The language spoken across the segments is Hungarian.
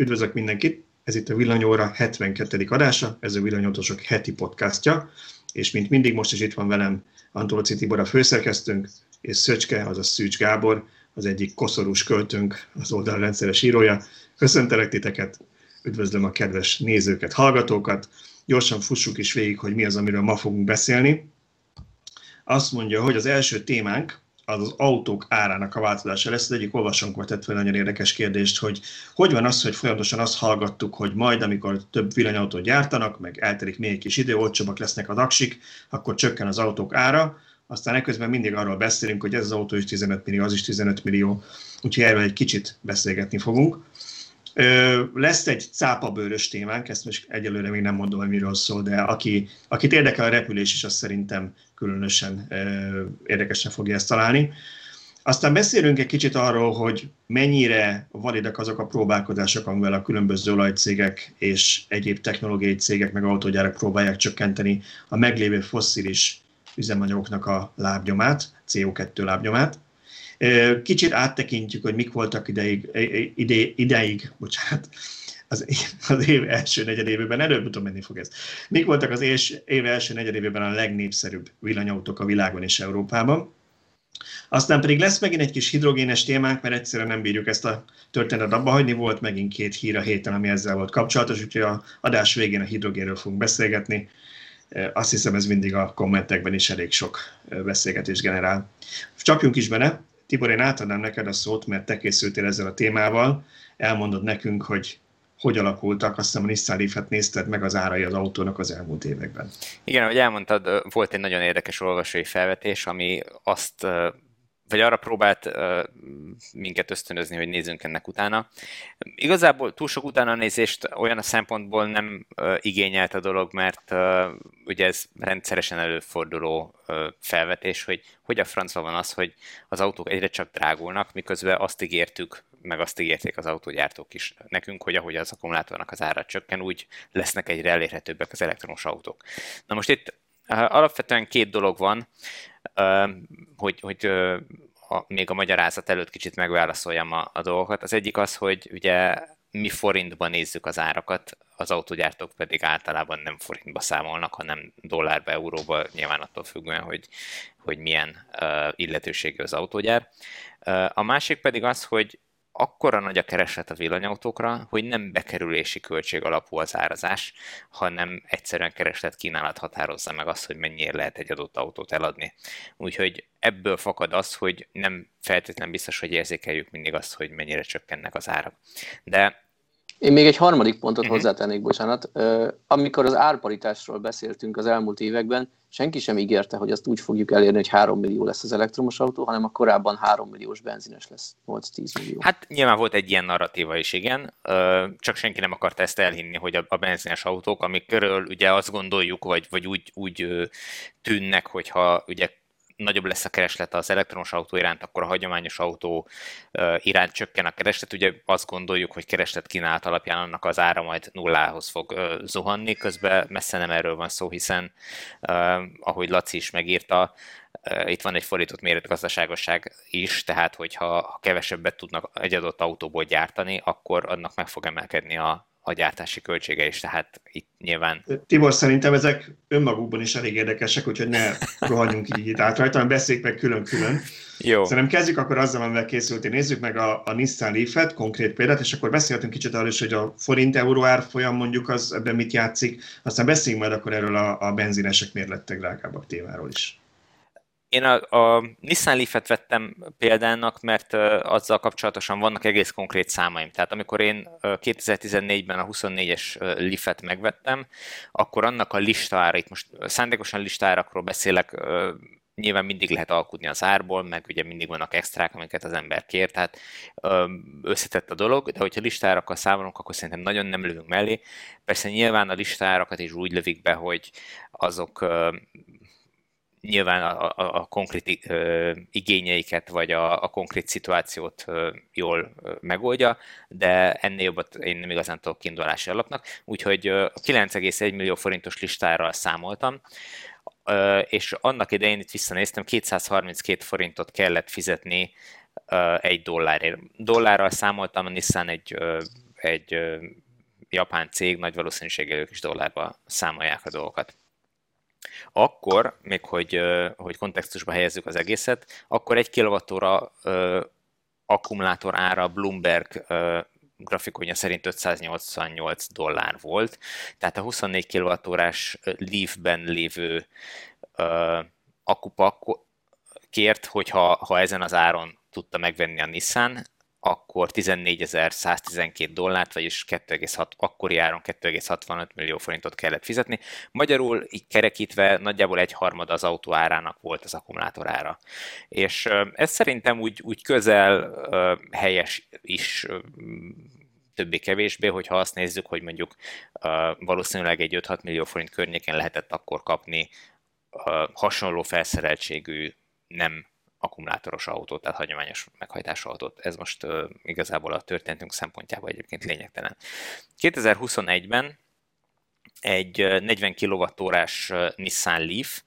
Üdvözlök mindenkit! Ez itt a Villanyóra 72. adása, ez a Villanyótosok heti podcastja, és mint mindig most is itt van velem Antoloci Tibor a főszerkesztőnk, és Szöcske, azaz Szűcs Gábor, az egyik koszorús költőnk, az oldal rendszeres írója. Köszöntelek titeket, üdvözlöm a kedves nézőket, hallgatókat. Gyorsan fussuk is végig, hogy mi az, amiről ma fogunk beszélni. Azt mondja, hogy az első témánk az, az autók árának a változása lesz. Az egyik olvasónk tett fel nagyon érdekes kérdést, hogy hogy van az, hogy folyamatosan azt hallgattuk, hogy majd, amikor több villanyautót gyártanak, meg eltelik még egy kis idő, olcsóbbak lesznek az aksik, akkor csökken az autók ára, aztán ekközben mindig arról beszélünk, hogy ez az autó is 15 millió, az is 15 millió, úgyhogy erről egy kicsit beszélgetni fogunk. Lesz egy cápabőrös témánk, ezt most egyelőre még nem mondom, hogy miről szól, de aki, akit érdekel a repülés is, azt szerintem különösen érdekesen fogja ezt találni. Aztán beszélünk egy kicsit arról, hogy mennyire validak azok a próbálkozások, amivel a különböző olajcégek és egyéb technológiai cégek meg autógyárak próbálják csökkenteni a meglévő fosszilis üzemanyagoknak a lábnyomát, CO2 lábnyomát. Kicsit áttekintjük, hogy mik voltak ideig, ide, ideig bocsánat, az, az év első negyedévében, előbb-utóbb menni fog ez. Mik voltak az év első negyedévében a legnépszerűbb villanyautók a világon és Európában? Aztán pedig lesz megint egy kis hidrogénes témánk, mert egyszerűen nem bírjuk ezt a történetet abba hagyni. Volt megint két hír a héten, ami ezzel volt kapcsolatos, úgyhogy a adás végén a hidrogénről fogunk beszélgetni. Azt hiszem, ez mindig a kommentekben is elég sok beszélgetés generál. Csapjunk is bele. Tibor, én átadnám neked a szót, mert te készültél ezzel a témával. Elmondod nekünk, hogy hogy alakultak, azt hiszem a Nissan Leaf-et nézted meg az árai az autónak az elmúlt években. Igen, ahogy elmondtad, volt egy nagyon érdekes olvasói felvetés, ami azt vagy arra próbált minket ösztönözni, hogy nézzünk ennek utána. Igazából túl sok utána nézést olyan a szempontból nem igényelt a dolog, mert ugye ez rendszeresen előforduló felvetés, hogy hogy a francban van az, hogy az autók egyre csak drágulnak, miközben azt ígértük, meg azt ígérték az autógyártók is nekünk, hogy ahogy az akkumulátornak az ára csökken, úgy lesznek egyre elérhetőbbek az elektromos autók. Na most itt alapvetően két dolog van, hogy, hogy még a magyarázat előtt kicsit megválaszoljam a, a dolgokat. Az egyik az, hogy ugye mi forintban nézzük az árakat, az autógyártók pedig általában nem forintba számolnak, hanem dollárba, euróba, nyilván attól függően, hogy, hogy milyen uh, illetőségű az autógyár. Uh, a másik pedig az, hogy akkora nagy a kereslet a villanyautókra, hogy nem bekerülési költség alapú az árazás, hanem egyszerűen kereslet kínálat határozza meg azt, hogy mennyire lehet egy adott autót eladni. Úgyhogy ebből fakad az, hogy nem feltétlenül biztos, hogy érzékeljük mindig azt, hogy mennyire csökkennek az árak. De én még egy harmadik pontot uh-huh. hozzátennék, bocsánat. Amikor az árparitásról beszéltünk az elmúlt években, senki sem ígérte, hogy azt úgy fogjuk elérni, hogy 3 millió lesz az elektromos autó, hanem a korábban 3 milliós benzines lesz, 8-10 millió. Hát nyilván volt egy ilyen narratíva is, igen, csak senki nem akarta ezt elhinni, hogy a benzines autók, amik körül ugye azt gondoljuk, vagy, vagy úgy, úgy tűnnek, hogyha ugye nagyobb lesz a kereslet az elektromos autó iránt, akkor a hagyományos autó iránt csökken a kereslet. Ugye azt gondoljuk, hogy kereslet kínálat alapján annak az ára majd nullához fog zuhanni, közben messze nem erről van szó, hiszen ahogy Laci is megírta, itt van egy fordított méretgazdaságosság is, tehát hogyha kevesebbet tudnak egy adott autóból gyártani, akkor annak meg fog emelkedni a, a gyártási költsége is, tehát itt nyilván... Tibor, szerintem ezek önmagukban is elég érdekesek, úgyhogy ne rohanjunk így át rajta, hanem beszéljük meg külön-külön. Jó. Szerintem kezdjük akkor azzal, amivel készültél. Nézzük meg a, a Nissan Leaf-et, konkrét példát, és akkor beszélhetünk kicsit arról is, hogy a forint-euró árfolyam mondjuk az ebben mit játszik, aztán beszéljünk majd akkor erről a, a benzinesek miért lettek drágábbak témáról is. Én a, a Nissan Leaf-et vettem példának, mert azzal kapcsolatosan vannak egész konkrét számaim. Tehát amikor én 2014-ben a 24-es Leaf-et megvettem, akkor annak a listára, itt most szándékosan listárakról beszélek, nyilván mindig lehet alkudni az árból, meg ugye mindig vannak extrák, amiket az ember kér, tehát összetett a dolog, de hogyha listárakkal számolunk, akkor szerintem nagyon nem lövünk mellé. Persze nyilván a listárakat is úgy lövik be, hogy azok nyilván a, a, a konkrét igényeiket, vagy a, a konkrét szituációt jól megoldja, de ennél jobbat én nem igazán tudok kiindulási alapnak, úgyhogy ö, 9,1 millió forintos listára számoltam, és annak idején itt visszanéztem, 232 forintot kellett fizetni egy dollárért. Dollárral számoltam, a Nissan egy egy japán cég nagy valószínűséggel ők is dollárba számolják a dolgokat. Akkor, még hogy, hogy kontextusba helyezzük az egészet, akkor egy kilovattóra akkumulátor ára Bloomberg grafikonja szerint 588 dollár volt, tehát a 24 kWh-órás Leaf-ben lévő uh, akupak kért, hogyha ha ezen az áron tudta megvenni a Nissan, akkor 14.112 dollárt, vagyis 2,6, akkori áron 2,65 millió forintot kellett fizetni. Magyarul így kerekítve nagyjából egy harmad az autó árának volt az akkumulátor ára. És ez szerintem úgy, úgy közel helyes is többé-kevésbé, hogyha azt nézzük, hogy mondjuk valószínűleg egy 5-6 millió forint környéken lehetett akkor kapni hasonló felszereltségű nem akkumulátoros autót, tehát hagyományos meghajtású autót. Ez most uh, igazából a történetünk szempontjából egyébként lényegtelen. 2021-ben egy 40 kWh-órás Nissan Leaf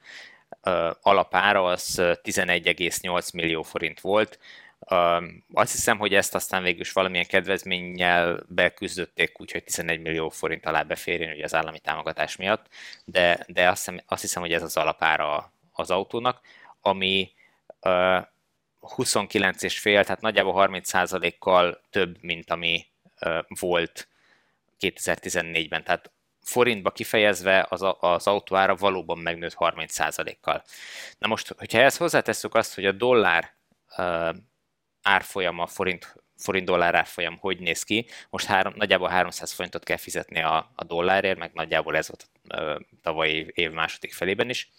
uh, alapára az 11,8 millió forint volt. Uh, azt hiszem, hogy ezt aztán végül is valamilyen kedvezménnyel beküzdötték, úgyhogy 11 millió forint alá beférjen ugye az állami támogatás miatt, de, de azt, hiszem, azt hiszem, hogy ez az alapára az autónak, ami 29,5, tehát nagyjából 30%-kal több, mint ami volt 2014-ben. Tehát forintba kifejezve az, az autóára valóban megnőtt 30%-kal. Na most, hogyha ezt hozzátesszük azt, hogy a dollár árfolyama, forint, forint dollár árfolyam hogy néz ki, most három, nagyjából 300 forintot kell fizetni a, a dollárért, meg nagyjából ez volt a tavalyi év második felében is,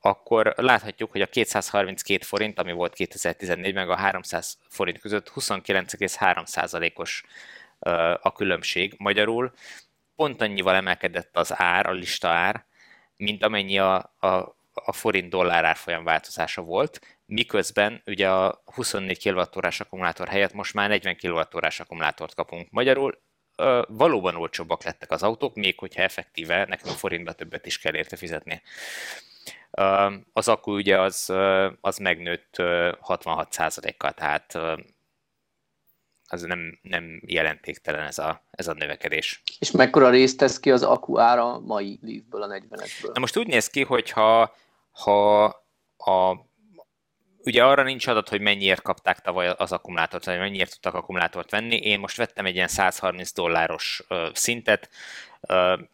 akkor láthatjuk, hogy a 232 forint, ami volt 2014 meg a 300 forint között 29,3%-os a különbség. Magyarul pont annyival emelkedett az ár, a lista ár, mint amennyi a, a, a forint dollár árfolyam változása volt, miközben ugye a 24 kWh akkumulátor helyett most már 40 kWh akkumulátort kapunk. Magyarul valóban olcsóbbak lettek az autók, még hogyha effektíve nekünk forintba többet is kell érte fizetni. Az akku ugye az, az megnőtt 66%-kal, tehát az nem, nem jelentéktelen ez a, ez a növekedés. És mekkora részt tesz ki az akku ára mai Leafből, a 40-esből? Na most úgy néz ki, hogy ha, ha a ugye arra nincs adat, hogy mennyiért kapták tavaly az akkumulátort, vagy mennyiért tudtak akkumulátort venni. Én most vettem egy ilyen 130 dolláros szintet,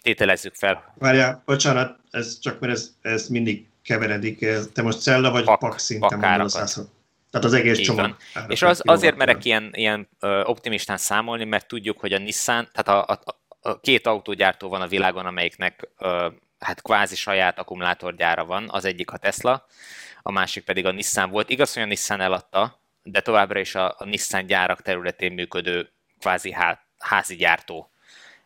tételezzük fel. Várjál, bocsánat, ez csak mert ez, ez mindig keveredik. Te most cella vagy pak, pak szinten mondod a 160? Tehát az egész Így csomag. És az, azért merek ilyen, ilyen optimistán számolni, mert tudjuk, hogy a Nissan, tehát a, a, a két autógyártó van a világon, amelyiknek hát kvázi saját akkumulátorgyára van, az egyik a Tesla, a másik pedig a Nissan volt. Igaz, hogy a Nissan eladta, de továbbra is a, a Nissan gyárak területén működő kvázi há, házi gyártó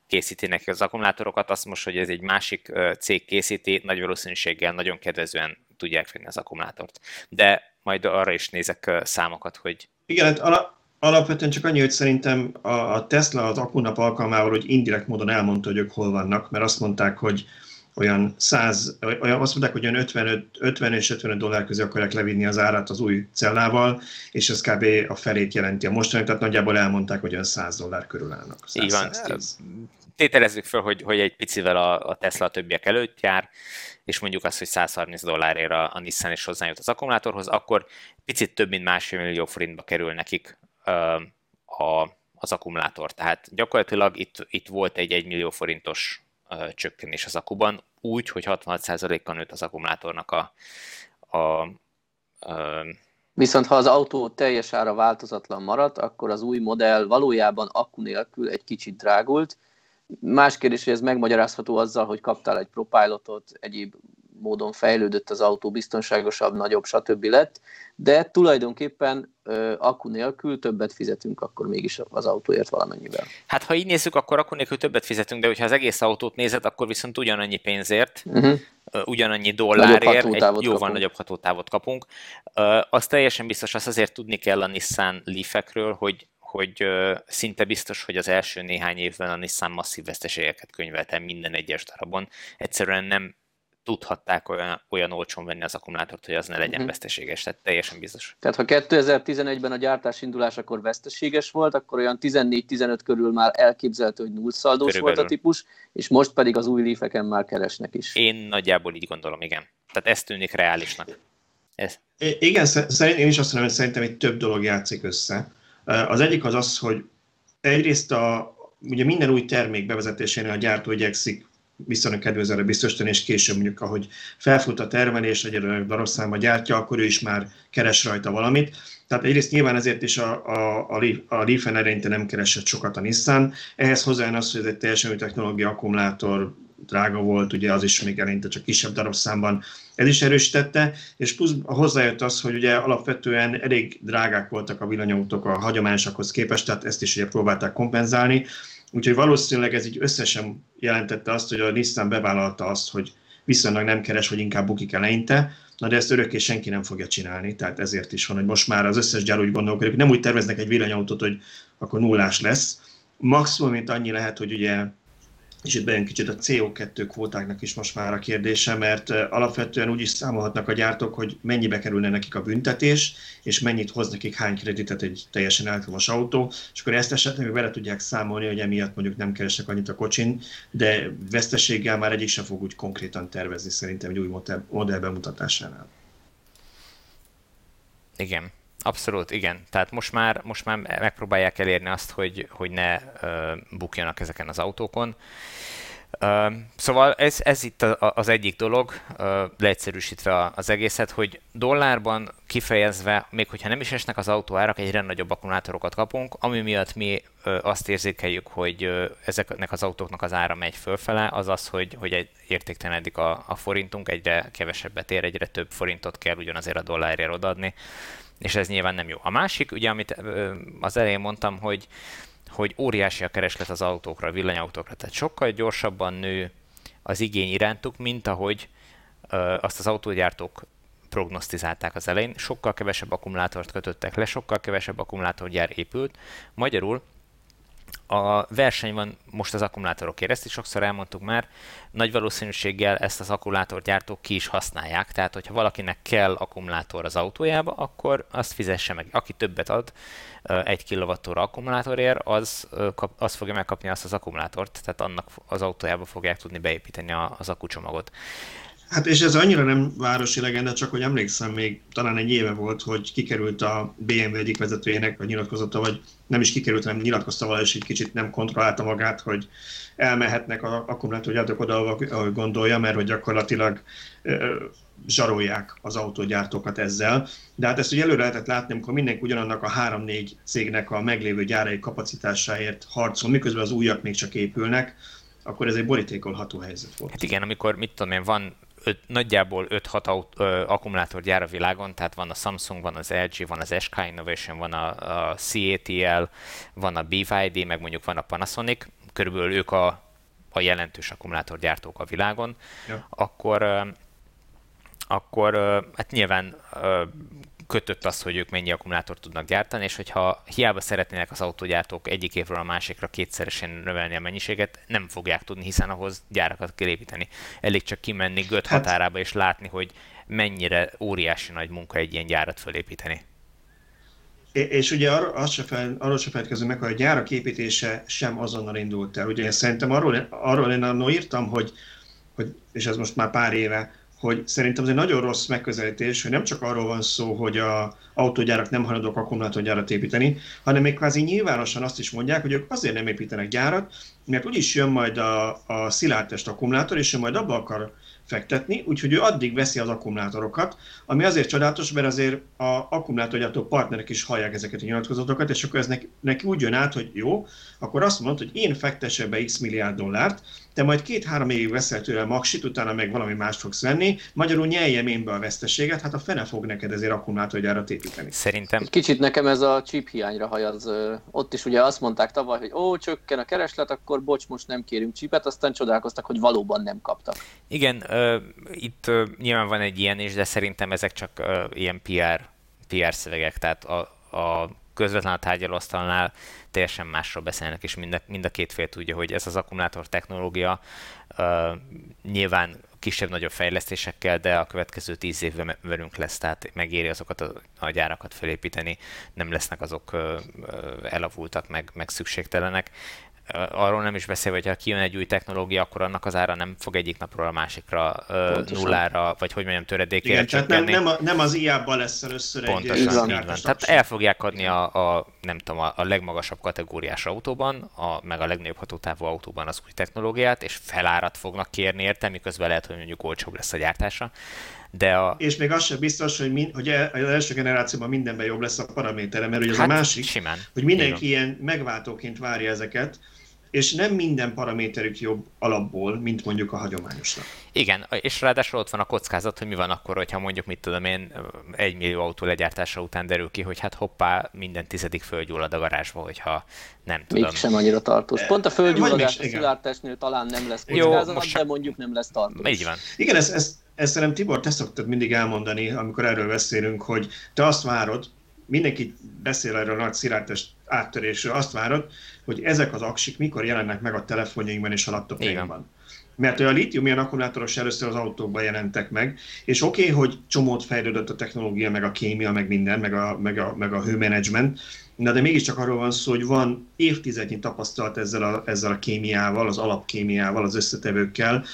készíti neki az akkumulátorokat, azt most, hogy ez egy másik cég készíti, nagy valószínűséggel nagyon kedvezően tudják venni az akkumulátort. De majd arra is nézek számokat, hogy... Igen, hát ala, alapvetően csak annyi, hogy szerintem a, Tesla az akkunap alkalmával, hogy indirekt módon elmondta, hogy ők hol vannak, mert azt mondták, hogy olyan 100, olyan, azt mondták, hogy olyan 55, 50 és 55 dollár közé akarják levinni az árat az új cellával, és ez kb. a felét jelenti a mostani, tehát nagyjából elmondták, hogy olyan 100 dollár körül állnak. 100, Így van. 110. Tételezzük fel, hogy, hogy egy picivel a, a Tesla a többiek előtt jár, és mondjuk azt, hogy 130 dollárért a, a Nissan is hozzájut az akkumulátorhoz, akkor picit több mint másfél millió forintba kerül nekik uh, a, az akkumulátor. Tehát gyakorlatilag itt, itt volt egy 1 millió forintos uh, csökkenés az akuban, úgy, hogy 66%-kal nőtt az akkumulátornak a, a, a Viszont ha az autó teljes ára változatlan maradt, akkor az új modell valójában akku nélkül egy kicsit drágult. Más kérdés, hogy ez megmagyarázható azzal, hogy kaptál egy propilotot, egyéb módon fejlődött az autó, biztonságosabb, nagyobb, stb. lett, de tulajdonképpen ö, akku nélkül többet fizetünk akkor mégis az autóért valamennyivel. Hát ha így nézzük, akkor akku nélkül többet fizetünk, de hogyha az egész autót nézed, akkor viszont ugyanannyi pénzért, uh-huh. ugyanannyi dollárért egy jóval kapunk. nagyobb hatótávot kapunk. Az teljesen biztos, azt azért tudni kell a Nissan Leaf-ekről, hogy hogy szinte biztos, hogy az első néhány évben a Nissan masszív veszteségeket könyvelte minden egyes darabon. Egyszerűen nem tudhatták olyan, olyan olcsón venni az akkumulátort, hogy az ne legyen uh-huh. veszteséges, tehát teljesen biztos. Tehát ha 2011-ben a gyártás indulásakor veszteséges volt, akkor olyan 14-15 körül már elképzelhető, hogy nullszaldós volt a típus, és most pedig az új leafeken már keresnek is. Én nagyjából így gondolom, igen. Tehát ez tűnik reálisnak. Ez. Igen, szerint, én is azt mondom, hogy szerintem egy több dolog játszik össze. Az egyik az az, hogy egyrészt a, ugye minden új termék bevezetésénél a gyártó igyekszik viszonylag kedvezőre biztosítani, és később mondjuk, ahogy felfut a termelés, egyre darabszámba gyártja, akkor ő is már keres rajta valamit. Tehát egyrészt nyilván ezért is a, a, a, a Leaf-en eleinte nem keresett sokat a Nissan. Ehhez hozzá az, hogy ez egy teljesen új technológia, akkumulátor, drága volt, ugye az is még eleinte csak kisebb darabszámban ez is erősítette, és plusz hozzájött az, hogy ugye alapvetően elég drágák voltak a villanyautók a hagyományosakhoz képest, tehát ezt is ugye próbálták kompenzálni, úgyhogy valószínűleg ez így összesen jelentette azt, hogy a Nissan bevállalta azt, hogy viszonylag nem keres, hogy inkább bukik eleinte, na de ezt örökké senki nem fogja csinálni, tehát ezért is van, hogy most már az összes gyár úgy gondolkodik, nem úgy terveznek egy villanyautót, hogy akkor nullás lesz, maximum, mint annyi lehet, hogy ugye és itt bejön kicsit a CO2 kvótáknak is most már a kérdése, mert alapvetően úgy is számolhatnak a gyártók, hogy mennyibe kerülne nekik a büntetés, és mennyit hoz nekik hány kreditet egy teljesen elektromos autó, és akkor ezt esetleg bele tudják számolni, hogy emiatt mondjuk nem keresek annyit a kocsin, de veszteséggel már egyik sem fog úgy konkrétan tervezni szerintem egy új modell bemutatásánál. Igen. Abszolút, igen. Tehát most már, most már megpróbálják elérni azt, hogy, hogy ne uh, bukjanak ezeken az autókon. Uh, szóval ez, ez itt az egyik dolog, uh, leegyszerűsítve az egészet, hogy dollárban kifejezve, még hogyha nem is esnek az autóárak, egyre nagyobb akkumulátorokat kapunk, ami miatt mi uh, azt érzékeljük, hogy uh, ezeknek az autóknak az ára megy fölfele, az az, hogy, hogy egy értéktelenedik a, a forintunk, egyre kevesebbet ér, egyre több forintot kell ugyanazért a dollárért odaadni és ez nyilván nem jó. A másik, ugye, amit az elején mondtam, hogy, hogy óriási a kereslet az autókra, a villanyautókra, tehát sokkal gyorsabban nő az igény irántuk, mint ahogy azt az autógyártók prognosztizálták az elején, sokkal kevesebb akkumulátort kötöttek le, sokkal kevesebb akkumulátorgyár épült. Magyarul a verseny van most az akkumulátorokért, ezt is sokszor elmondtuk már, nagy valószínűséggel ezt az akkumulátorgyártók ki is használják, tehát hogyha valakinek kell akkumulátor az autójába, akkor azt fizesse meg. Aki többet ad egy kWh akkumulátorért, az, az fogja megkapni azt az akkumulátort, tehát annak az autójába fogják tudni beépíteni az akkucsomagot. Hát és ez annyira nem városi legenda, csak hogy emlékszem, még talán egy éve volt, hogy kikerült a BMW egyik vezetőjének a nyilatkozata, vagy nem is kikerült, hanem nyilatkozta valahogy, és egy kicsit nem kontrollálta magát, hogy elmehetnek a akkumulátorgyártók oda, ahogy gondolja, mert hogy gyakorlatilag zsarolják az autógyártókat ezzel. De hát ezt ugye előre lehetett látni, amikor mindenki ugyanannak a három-négy cégnek a meglévő gyárai kapacitásáért harcol, miközben az újak még csak épülnek, akkor ez egy borítékolható helyzet volt. Hát igen, amikor mit tudom én, van öt, nagyjából 5-6 akkumulátorgyár a világon, tehát van a Samsung, van az LG, van az SK Innovation, van a, a CATL, van a BYD, meg mondjuk van a Panasonic, körülbelül ők a, a jelentős akkumulátorgyártók a világon, ja. akkor akkor hát nyilván kötött az, hogy ők mennyi akkumulátort tudnak gyártani, és hogyha hiába szeretnének az autógyártók egyik évről a másikra kétszeresen növelni a mennyiséget, nem fogják tudni, hiszen ahhoz gyárakat kell építeni. Elég csak kimenni Göt hát... határába és látni, hogy mennyire óriási nagy munka egy ilyen gyárat fölépíteni. És ugye arra, azt se fel, arról se felejtkezünk meg, hogy a gyárak építése sem azonnal indult el. Ugye szerintem arról, arról én annól írtam, hogy, hogy, és ez most már pár éve, hogy szerintem ez egy nagyon rossz megközelítés, hogy nem csak arról van szó, hogy a autógyárak nem hajlandók akkumulátorgyárat építeni, hanem még kvázi nyilvánosan azt is mondják, hogy ők azért nem építenek gyárat, mert úgyis jön majd a, a szilárdtest akkumulátor, és ő majd abba akar fektetni, úgyhogy ő addig veszi az akkumulátorokat, ami azért csodálatos, mert azért a akkumulátorgyártó partnerek is hallják ezeket a nyilatkozatokat, és akkor ez neki, neki úgy jön át, hogy jó, akkor azt mondod, hogy én fektesse be x milliárd dollárt, te majd két-három évig veszel tőle maxit, utána meg valami mást fogsz venni, magyarul nyeljem én be a veszteséget, hát a fene fog neked ezért akkumulátorgyárat építeni. Szerintem. Egy kicsit nekem ez a chip hiányra hajaz. Ott is ugye azt mondták tavaly, hogy ó, csökken a kereslet, akkor bocs, most nem kérünk chipet, aztán csodálkoztak, hogy valóban nem kaptak. Igen, uh, itt uh, nyilván van egy ilyen is, de szerintem ezek csak uh, ilyen PR, PR szövegek, tehát a, a közvetlen a tárgyalóasztalnál teljesen másról beszélnek, és mind a, mind a két fél tudja, hogy ez az akkumulátor technológia uh, nyilván kisebb-nagyobb fejlesztésekkel, de a következő tíz évben velünk lesz, tehát megéri azokat a, a gyárakat felépíteni, nem lesznek azok elavultak, meg, meg szükségtelenek arról nem is beszél, hogy ha kijön egy új technológia, akkor annak az ára nem fog egyik napról a másikra Pontosan. nullára, vagy hogy mondjam, töredékére Igen, tehát nem, nem, a, nem az IA-ban lesz először Pontosan, egy Pontosan, így van. Tehát el fogják adni a, a nem tudom, a, a legmagasabb kategóriás autóban, a, meg a legnagyobb hatótávú autóban az új technológiát, és felárat fognak kérni érte, miközben lehet, hogy mondjuk olcsóbb lesz a gyártása. De a... És még az sem biztos, hogy, min, hogy az első generációban mindenben jobb lesz a paramétere, mert ugye az hát, a másik, simán. hogy mindenki ilyen megváltóként várja ezeket, és nem minden paraméterük jobb alapból, mint mondjuk a hagyományosnak. Igen, és ráadásul ott van a kockázat, hogy mi van akkor, hogyha mondjuk, mit tudom én, egy millió autó legyártása után derül ki, hogy hát hoppá, minden tizedik földgyullad a garázsba, hogyha nem tudom. Még sem annyira tartós. Pont a földgyulladás a szilárdtestnél talán nem lesz kockázat, Jó, most de mondjuk nem lesz tartós. Így van. Igen, ezt, ezt, ezt szerintem Tibor, te szoktad mindig elmondani, amikor erről beszélünk, hogy te azt várod, mindenki beszél erről a nagy szilárdtest áttörésről, azt várod, hogy ezek az aksik mikor jelennek meg a telefonjainkban és a laptopjainkban. Mert a litium ilyen akkumulátoros először az autókban jelentek meg, és oké, okay, hogy csomót fejlődött a technológia, meg a kémia, meg minden, meg a, meg a, meg a hőmenedzsment, Na de mégiscsak arról van szó, hogy van évtizednyi tapasztalat ezzel a, ezzel a kémiával, az alapkémiával, az összetevőkkel,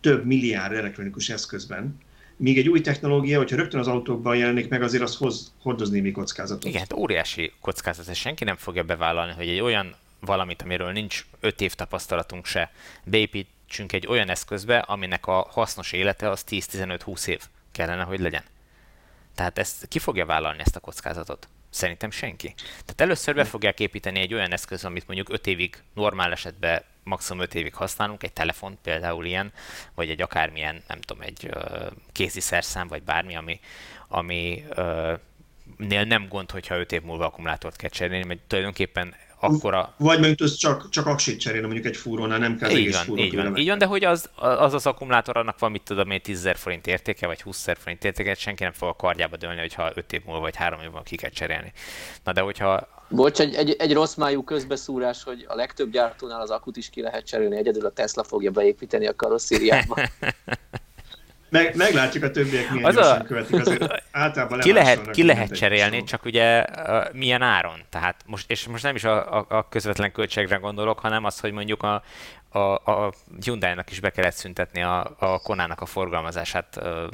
több milliárd elektronikus eszközben, Míg egy új technológia, hogyha rögtön az autókban jelenik meg, azért az hoz, hordoz némi kockázatot. Igen, hát óriási kockázat, és senki nem fogja bevállalni, hogy egy olyan valamit, amiről nincs 5 év tapasztalatunk se, beépítsünk egy olyan eszközbe, aminek a hasznos élete az 10-15-20 év kellene, hogy legyen. Tehát ezt ki fogja vállalni ezt a kockázatot? Szerintem senki. Tehát először be fogják építeni egy olyan eszköz, amit mondjuk 5 évig normál esetben maximum 5 évig használunk, egy telefon például ilyen, vagy egy akármilyen, nem tudom, egy kézi szerszám, vagy bármi, ami, ami nél nem gond, hogyha 5 év múlva akkumulátort kell cserélni, mert tulajdonképpen akkora... Vagy mondjuk ez csak, csak aksit cserélni, mondjuk egy fúrónál, nem kell így van, így van, így van, de hogy az, az az akkumulátor, annak van, mit tudom én, 10 forint értéke, vagy 20 forint értéke, senki nem fog a kardjába dőlni, hogyha 5 év múlva, vagy 3 év múlva ki kell cserélni. Na de hogyha... Bocs, egy, egy, egy rossz májú közbeszúrás, hogy a legtöbb gyártónál az akut is ki lehet cserélni, egyedül a Tesla fogja beépíteni a karosszériába. Meg, meglátjuk a többiek milyen az a... követik, azért általában ki lehet, ki lehet cserélni, csak ugye uh, milyen áron. Tehát most, és most nem is a, a, a közvetlen költségre gondolok, hanem az, hogy mondjuk a, a, a Hyundai-nak is be kellett szüntetni a, a Konának a forgalmazását uh,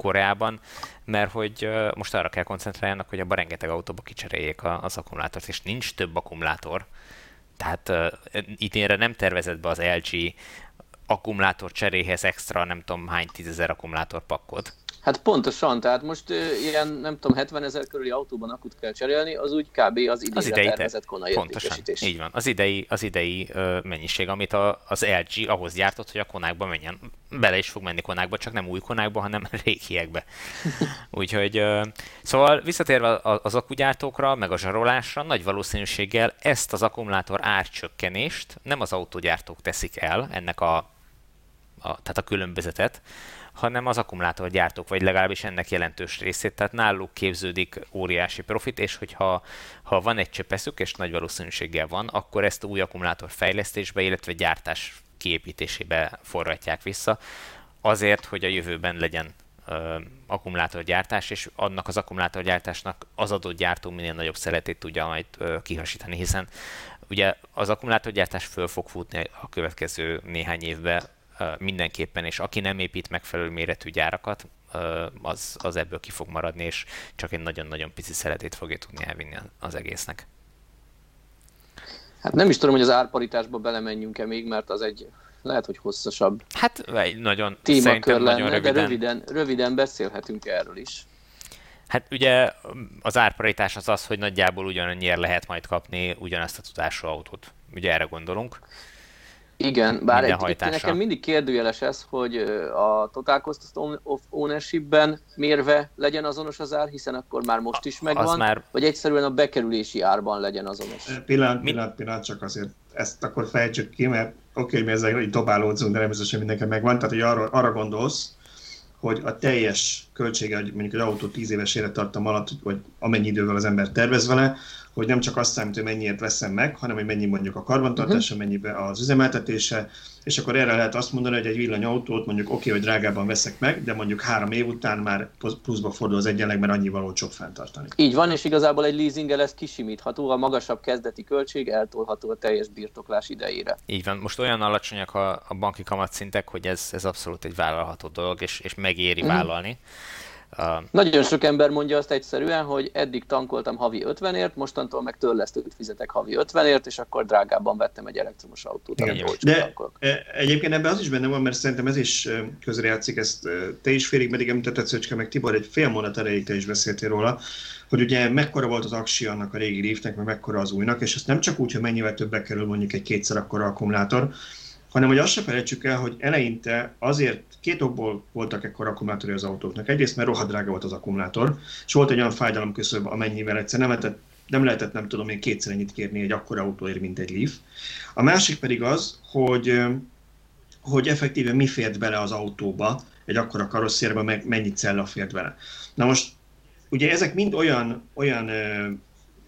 Koreában, mert hogy most arra kell koncentráljanak, hogy abban rengeteg autóba kicseréljék az akkumulátort, és nincs több akkumulátor. Tehát uh, idénre nem tervezett be az LG akkumulátor cseréhez extra nem tudom hány tízezer akkumulátor pakkod. Hát pontosan, tehát most uh, ilyen, nem tudom, 70 ezer körüli autóban akut kell cserélni, az úgy kb. az idei, az idei tervezett kona Pontosan, így van. Az idei, az idei uh, mennyiség, amit a, az LG ahhoz gyártott, hogy a konákba menjen. Bele is fog menni konákba, csak nem új konákba, hanem régiekbe. Úgyhogy, uh, szóval visszatérve az akugyártókra, meg a zsarolásra, nagy valószínűséggel ezt az akkumulátor árcsökkenést nem az autógyártók teszik el, ennek a a, tehát a különbözetet, hanem az akkumulátorgyártók, vagy legalábbis ennek jelentős részét. Tehát náluk képződik óriási profit, és hogyha ha van egy csöpeszük, és nagy valószínűséggel van, akkor ezt új akkumulátor fejlesztésbe, illetve gyártás kiépítésébe forratják vissza, azért, hogy a jövőben legyen ö, akkumulátorgyártás, és annak az akkumulátorgyártásnak az adott gyártó minél nagyobb szeretét tudja majd ö, kihasítani, hiszen ugye az akkumulátorgyártás föl fog futni a következő néhány évben mindenképpen, és aki nem épít megfelelő méretű gyárakat, az, az ebből ki fog maradni, és csak egy nagyon-nagyon pici szeretét fogja tudni elvinni az egésznek. Hát nem is tudom, hogy az árparitásba belemenjünk-e még, mert az egy lehet, hogy hosszasabb Hát egy nagyon, témakör lenne, nagyon röviden. de röviden, röviden beszélhetünk erről is. Hát ugye az árparitás az az, hogy nagyjából ugyanannyiért lehet majd kapni ugyanazt a tudású autót. Ugye erre gondolunk. Igen, bár egy, egy, nekem mindig kérdőjeles ez, hogy a Total Cost of Ownership-ben mérve legyen azonos az ár, hiszen akkor már most is megvan, már... vagy egyszerűen a bekerülési árban legyen azonos. Pillanat, pillanat, pillanat, csak azért ezt akkor fejtsük ki, mert oké, okay, mi ezzel így dobálódzunk, de nem biztos, hogy mindenki megvan. Tehát, hogy arra, arra gondolsz, hogy a teljes költsége, hogy mondjuk az autó 10 éves élettartam alatt, vagy amennyi idővel az ember tervez vele, hogy nem csak azt számít, hogy mennyiért veszem meg, hanem hogy mennyi mondjuk a karbantartása, uh-huh. mennyibe az üzemeltetése, és akkor erre lehet azt mondani, hogy egy villanyautót mondjuk oké, okay, hogy drágában veszek meg, de mondjuk három év után már pluszba fordul az egyenleg, mert annyival olcsóbb fenntartani. Így van, és igazából egy leasinggel ez kisimítható, a magasabb kezdeti költség eltolható a teljes birtoklás idejére. Így van, most olyan alacsonyak a, a banki kamatszintek, hogy ez, ez abszolút egy vállalható dolog, és, és megéri uh-huh. vállalni. Nagyon sok ember mondja azt egyszerűen, hogy eddig tankoltam havi 50-ért, mostantól meg törlesztőt fizetek havi 50-ért, és akkor drágábban vettem egy elektromos autót. Igen. De tankolok. E, egyébként ebben az is benne van, mert szerintem ez is közrejátszik, ezt te is félig meddig említetted, Szöcske, meg Tibor, egy fél mondat erejéig te is beszéltél róla, hogy ugye mekkora volt az aksi annak a régi Leafnek, meg mekkora az újnak, és ezt nem csak úgy, hogy mennyivel többbe kerül mondjuk egy kétszer akkora akkumulátor, hanem hogy azt se felejtsük el, hogy eleinte azért két okból voltak ekkor akkumulátori az autóknak. Egyrészt, mert rohadt drága volt az akkumulátor, és volt egy olyan fájdalom küszöb, amennyivel egyszer nem lehetett, nem lehetett, nem tudom én, kétszer ennyit kérni egy akkora autóért, mint egy Leaf. A másik pedig az, hogy, hogy effektíven mi fért bele az autóba, egy akkora karosszérbe, meg mennyi cella fért bele. Na most, ugye ezek mind olyan, olyan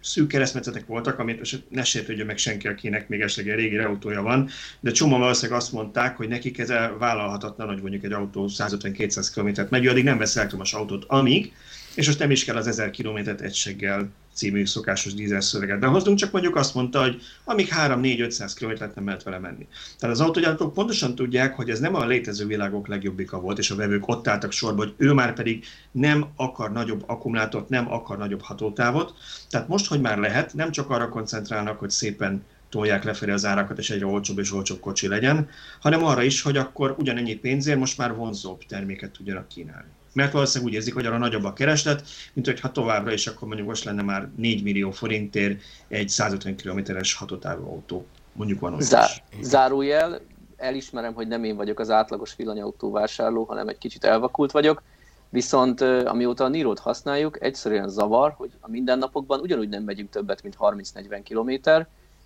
szűk keresztmetszetek voltak, amit most ne sértődjön meg senki, akinek még esetleg egy régi autója van, de csomó valószínűleg azt mondták, hogy nekik ez vállalhatatlan, hogy mondjuk egy autó 150-200 km-t megy, addig nem vesz elektromos autót, amíg, és most nem is kell az 1000 km-et egységgel című szokásos dízel szöveget behoznunk, csak mondjuk azt mondta, hogy amíg 3-4-500 km nem lehet vele menni. Tehát az autógyártók pontosan tudják, hogy ez nem a létező világok legjobbika volt, és a vevők ott álltak sorba, hogy ő már pedig nem akar nagyobb akkumulátort, nem akar nagyobb hatótávot. Tehát most, hogy már lehet, nem csak arra koncentrálnak, hogy szépen tolják lefelé az árakat, és egyre olcsóbb és olcsóbb kocsi legyen, hanem arra is, hogy akkor ugyanennyi pénzért most már vonzóbb terméket tudjanak kínálni mert valószínűleg úgy érzik, hogy arra nagyobb a kereslet, mint hogyha továbbra is akkor mondjuk most lenne már 4 millió forintért egy 150 km-es hatótávú autó. Mondjuk van olyan Zá- Zárójel, elismerem, hogy nem én vagyok az átlagos villanyautó vásárló, hanem egy kicsit elvakult vagyok, viszont amióta a Niro-t használjuk, egyszerűen zavar, hogy a mindennapokban ugyanúgy nem megyünk többet, mint 30-40 km,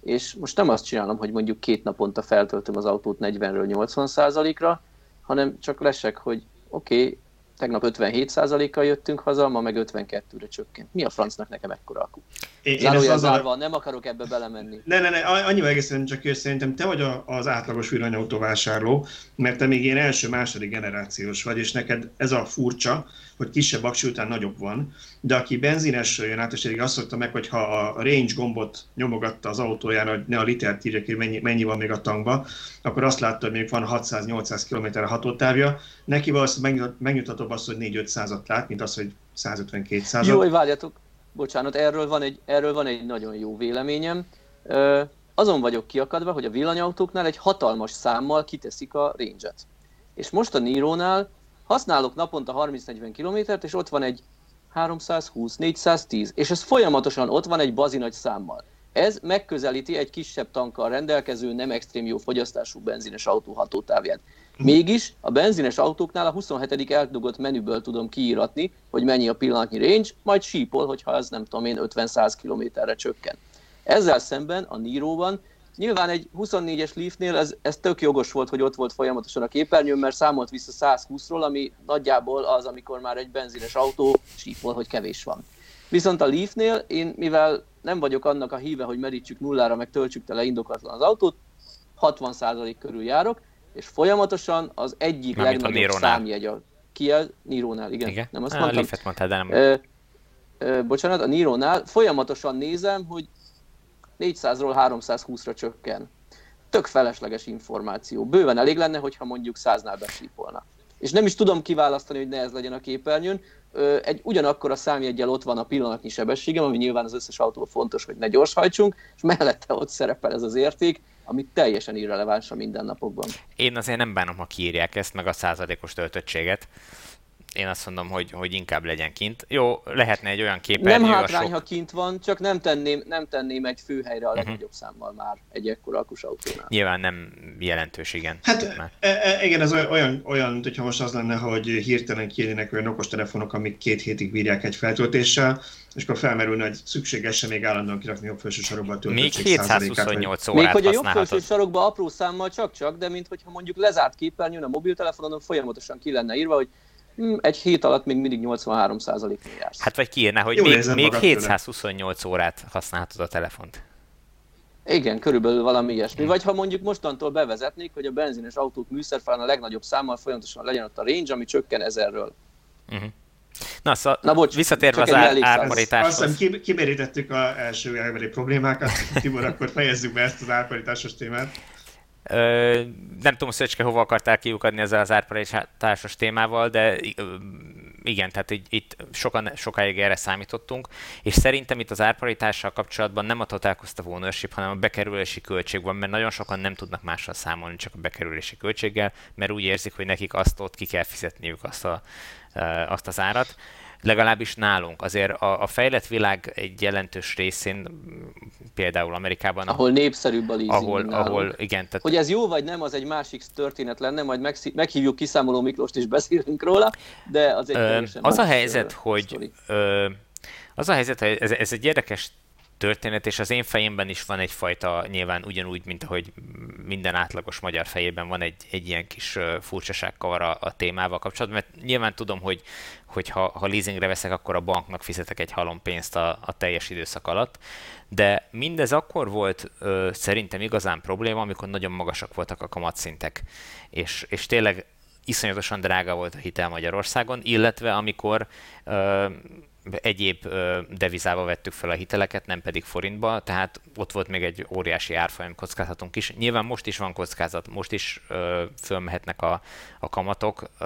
és most nem azt csinálom, hogy mondjuk két naponta feltöltöm az autót 40-ről 80% ra hanem csak lesek, hogy oké, okay, tegnap 57%-kal jöttünk haza, ma meg 52-re csökkent. Mi a francnak nekem ekkora? Én, Zárójel én zárva, a... nem akarok ebbe belemenni. Ne, ne, ne, annyival egészen csak hogy szerintem te vagy az átlagos villanyautóvásárló, mert te még ilyen első-második generációs vagy, és neked ez a furcsa, hogy kisebb aksi után nagyobb van, de aki benzines jön át, és eddig azt szokta meg, hogy ha a range gombot nyomogatta az autóján, hogy ne a litert írja ki, mennyi, mennyi van még a tankba, akkor azt látta, hogy még van 600-800 km a hatótávja. Neki valószínűleg megnyugtatóbb az, hogy 4-500-at lát, mint az, hogy 152 Jó, hogy várjatok, bocsánat, erről van egy, erről van egy nagyon jó véleményem. Ö, azon vagyok kiakadva, hogy a villanyautóknál egy hatalmas számmal kiteszik a range-et. És most a Niro-nál használok naponta 30-40 kilométert, és ott van egy 320, 410, és ez folyamatosan ott van egy bazinagy számmal. Ez megközelíti egy kisebb tankkal rendelkező, nem extrém jó fogyasztású benzines autó hatótávját. Mégis a benzines autóknál a 27. eldugott menüből tudom kiíratni, hogy mennyi a pillanatnyi range, majd sípol, hogyha ez nem tudom én 50-100 kilométerre csökken. Ezzel szemben a Niro-ban Nyilván egy 24-es Leafnél ez, ez tök jogos volt, hogy ott volt folyamatosan a képernyőn, mert számolt vissza 120-ról, ami nagyjából az, amikor már egy benzines autó sípol, hogy kevés van. Viszont a Leafnél én, mivel nem vagyok annak a híve, hogy merítsük nullára, meg töltsük tele indokatlan az autót, 60% körül járok, és folyamatosan az egyik nem legnagyobb számjegy a ki a Nirónál, igen. igen. Nem azt mondtam. A Leafet mondtál, de nem. Ö, ö, bocsánat, a Nirónál folyamatosan nézem, hogy 400-ról 320-ra csökken. Tök felesleges információ. Bőven elég lenne, hogyha mondjuk 100-nál besípolna. És nem is tudom kiválasztani, hogy ne ez legyen a képernyőn. Egy ugyanakkor a számjegyel ott van a pillanatnyi sebességem, ami nyilván az összes autó fontos, hogy ne gyorshajtsunk, és mellette ott szerepel ez az érték, ami teljesen irreleváns a mindennapokban. Én azért nem bánom, ha kiírják ezt, meg a századékos töltöttséget én azt mondom, hogy, hogy inkább legyen kint. Jó, lehetne egy olyan képernyő. Nem hátrány, sok... ha kint van, csak nem tenném, nem tenném egy főhelyre a mhm. legnagyobb uh-huh. számmal már egy ekkora akus autónál. Nyilván nem jelentős, igen. Hát e, e, igen, ez olyan, olyan, hogyha most az lenne, hogy hirtelen kijönnek olyan okos telefonok, amik két hétig bírják egy feltöltéssel, és akkor felmerülne, hogy szükséges még állandóan kirakni jobb felső sarokba a Még 728 órát Még hogy a jobb felső sarokba apró számmal csak-csak, de mint hogyha mondjuk lezárt képernyőn a mobiltelefonon folyamatosan ki lenne írva, hogy egy hét alatt még mindig 83 százalék jársz. Hát vagy kiírná, hogy Jó, még, még 728 tőle. órát használhatod a telefont. Igen, körülbelül valami ilyesmi. Vagy ha mondjuk mostantól bevezetnék, hogy a benzines autók műszerfalán a legnagyobb számmal folyamatosan legyen ott a range, ami csökken ezerről. Uh-huh. Na, szóval Na bocs, visszatérve az ár, árparításhoz. Azt hiszem kimerítettük az első elmeri problémákat. Tibor, akkor fejezzük be ezt az árparításos témát. Nem tudom, Szöcske hova akartál kiukadni ezzel az árparításos témával, de igen, tehát így, itt sokan, sokáig erre számítottunk, és szerintem itt az árparitással kapcsolatban nem a total cost of ownership, hanem a bekerülési költség van, mert nagyon sokan nem tudnak mással számolni, csak a bekerülési költséggel, mert úgy érzik, hogy nekik azt ott ki kell fizetniük azt, a, azt az árat legalábbis nálunk. Azért a, a fejlett világ egy jelentős részén, például Amerikában... Ahol népszerűbb a leasing, ahol, ahol, igen, tehát... Hogy ez jó vagy nem, az egy másik történet lenne, majd meghívjuk kiszámoló Miklóst és beszélünk róla, de az egy ö, Az a helyzet, hogy... Ö, az a helyzet, hogy ez, ez egy érdekes történet, és az én fejemben is van egyfajta, nyilván ugyanúgy, mint ahogy minden átlagos magyar fejében van egy, egy ilyen kis furcsaság kavar a, a témával kapcsolatban, mert nyilván tudom, hogy, hogy ha, ha leasingre veszek, akkor a banknak fizetek egy halom pénzt a, a teljes időszak alatt, de mindez akkor volt ö, szerintem igazán probléma, amikor nagyon magasak voltak a kamatszintek, és, és tényleg iszonyatosan drága volt a hitel Magyarországon, illetve amikor ö, egyéb devizába vettük fel a hiteleket, nem pedig forintba, tehát ott volt még egy óriási árfolyam kockázatunk is. Nyilván most is van kockázat, most is ö, fölmehetnek a, a kamatok, ö,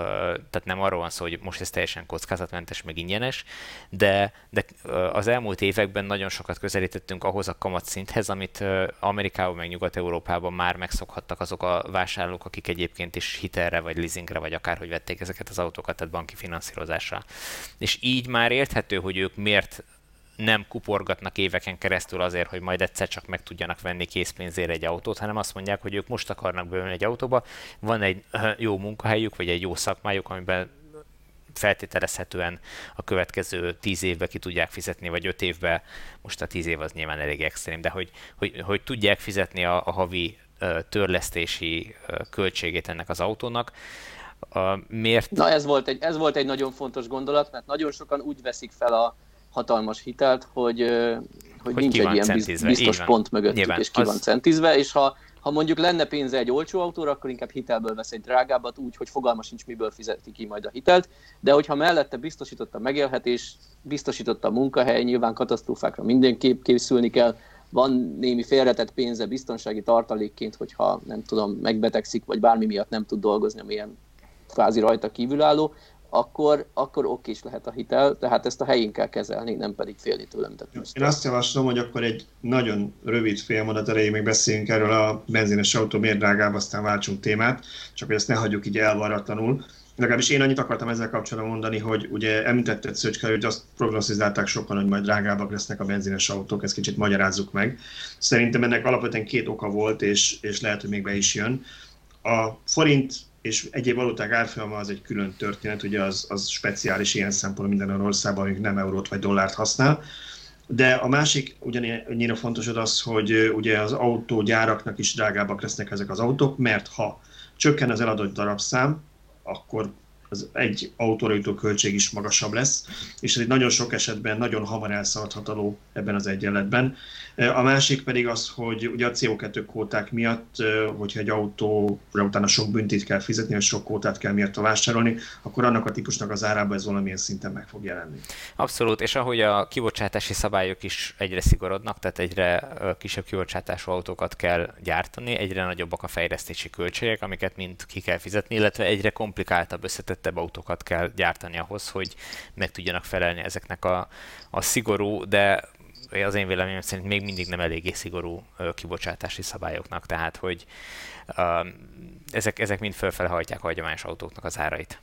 tehát nem arról van szó, hogy most ez teljesen kockázatmentes, meg ingyenes, de, de az elmúlt években nagyon sokat közelítettünk ahhoz a kamatszinthez, amit Amerikában, meg Nyugat-Európában már megszokhattak azok a vásárlók, akik egyébként is hitelre, vagy leasingre, vagy akárhogy vették ezeket az autókat, tehát banki finanszírozásra. És így már érthető, hogy ők miért nem kuporgatnak éveken keresztül azért, hogy majd egyszer csak meg tudjanak venni készpénzére egy autót, hanem azt mondják, hogy ők most akarnak beülni egy autóba, van egy jó munkahelyük, vagy egy jó szakmájuk, amiben feltételezhetően a következő tíz évbe ki tudják fizetni, vagy öt évbe, most a tíz év az nyilván elég extrém, de hogy, hogy, hogy tudják fizetni a, a havi törlesztési költségét ennek az autónak. Miért? Na ez volt, egy, ez volt egy nagyon fontos gondolat, mert nagyon sokan úgy veszik fel a hatalmas hitelt, hogy, hogy, hogy nincs egy ilyen centizve. biztos pont mögöttük, Nyilván, és ki az... van centizve, és ha ha mondjuk lenne pénze egy olcsó autóra, akkor inkább hitelből vesz egy drágábbat, úgy, hogy fogalma sincs, miből fizeti ki majd a hitelt, de hogyha mellette biztosította a megélhetés, biztosította a munkahely, nyilván katasztrófákra mindenképp készülni kell, van némi félretett pénze biztonsági tartalékként, hogyha nem tudom, megbetegszik, vagy bármi miatt nem tud dolgozni, amilyen kvázi rajta kívülálló, akkor, akkor oké is lehet a hitel, tehát ezt a helyén kell kezelni, nem pedig félni tőlem. Tehát Én azt javaslom, hogy akkor egy nagyon rövid félmondat erejéig még beszéljünk erről a benzines autó miért drágább, aztán váltsunk témát, csak hogy ezt ne hagyjuk így elvarratlanul. Legalábbis én annyit akartam ezzel kapcsolatban mondani, hogy ugye említetted Szöcske, hogy azt prognosztizálták sokan, hogy majd drágábbak lesznek a benzines autók, ezt kicsit magyarázzuk meg. Szerintem ennek alapvetően két oka volt, és, és lehet, hogy még be is jön. A forint és egyéb valuták árfolyama az egy külön történet, ugye az, az speciális ilyen szempontból minden olyan országban, amik nem eurót vagy dollárt használ. De a másik ugyannyira fontos az, hogy ugye az autógyáraknak is drágábbak lesznek ezek az autók, mert ha csökken az eladott darabszám, akkor az egy autóra jutó költség is magasabb lesz, és ez egy nagyon sok esetben nagyon hamar elszaladható ebben az egyenletben. A másik pedig az, hogy ugye a CO2 kvóták miatt, hogyha egy autóra utána sok büntit kell fizetni, és sok kvótát kell miatt vásárolni, akkor annak a típusnak az árában ez valamilyen szinten meg fog jelenni. Abszolút, és ahogy a kibocsátási szabályok is egyre szigorodnak, tehát egyre kisebb kibocsátású autókat kell gyártani, egyre nagyobbak a fejlesztési költségek, amiket mind ki kell fizetni, illetve egyre komplikáltabb, összetettebb autókat kell gyártani ahhoz, hogy meg tudjanak felelni ezeknek a, a szigorú, de az én véleményem szerint még mindig nem eléggé szigorú kibocsátási szabályoknak, tehát hogy ezek, ezek mind fölfele hajtják a hagyományos autóknak az árait.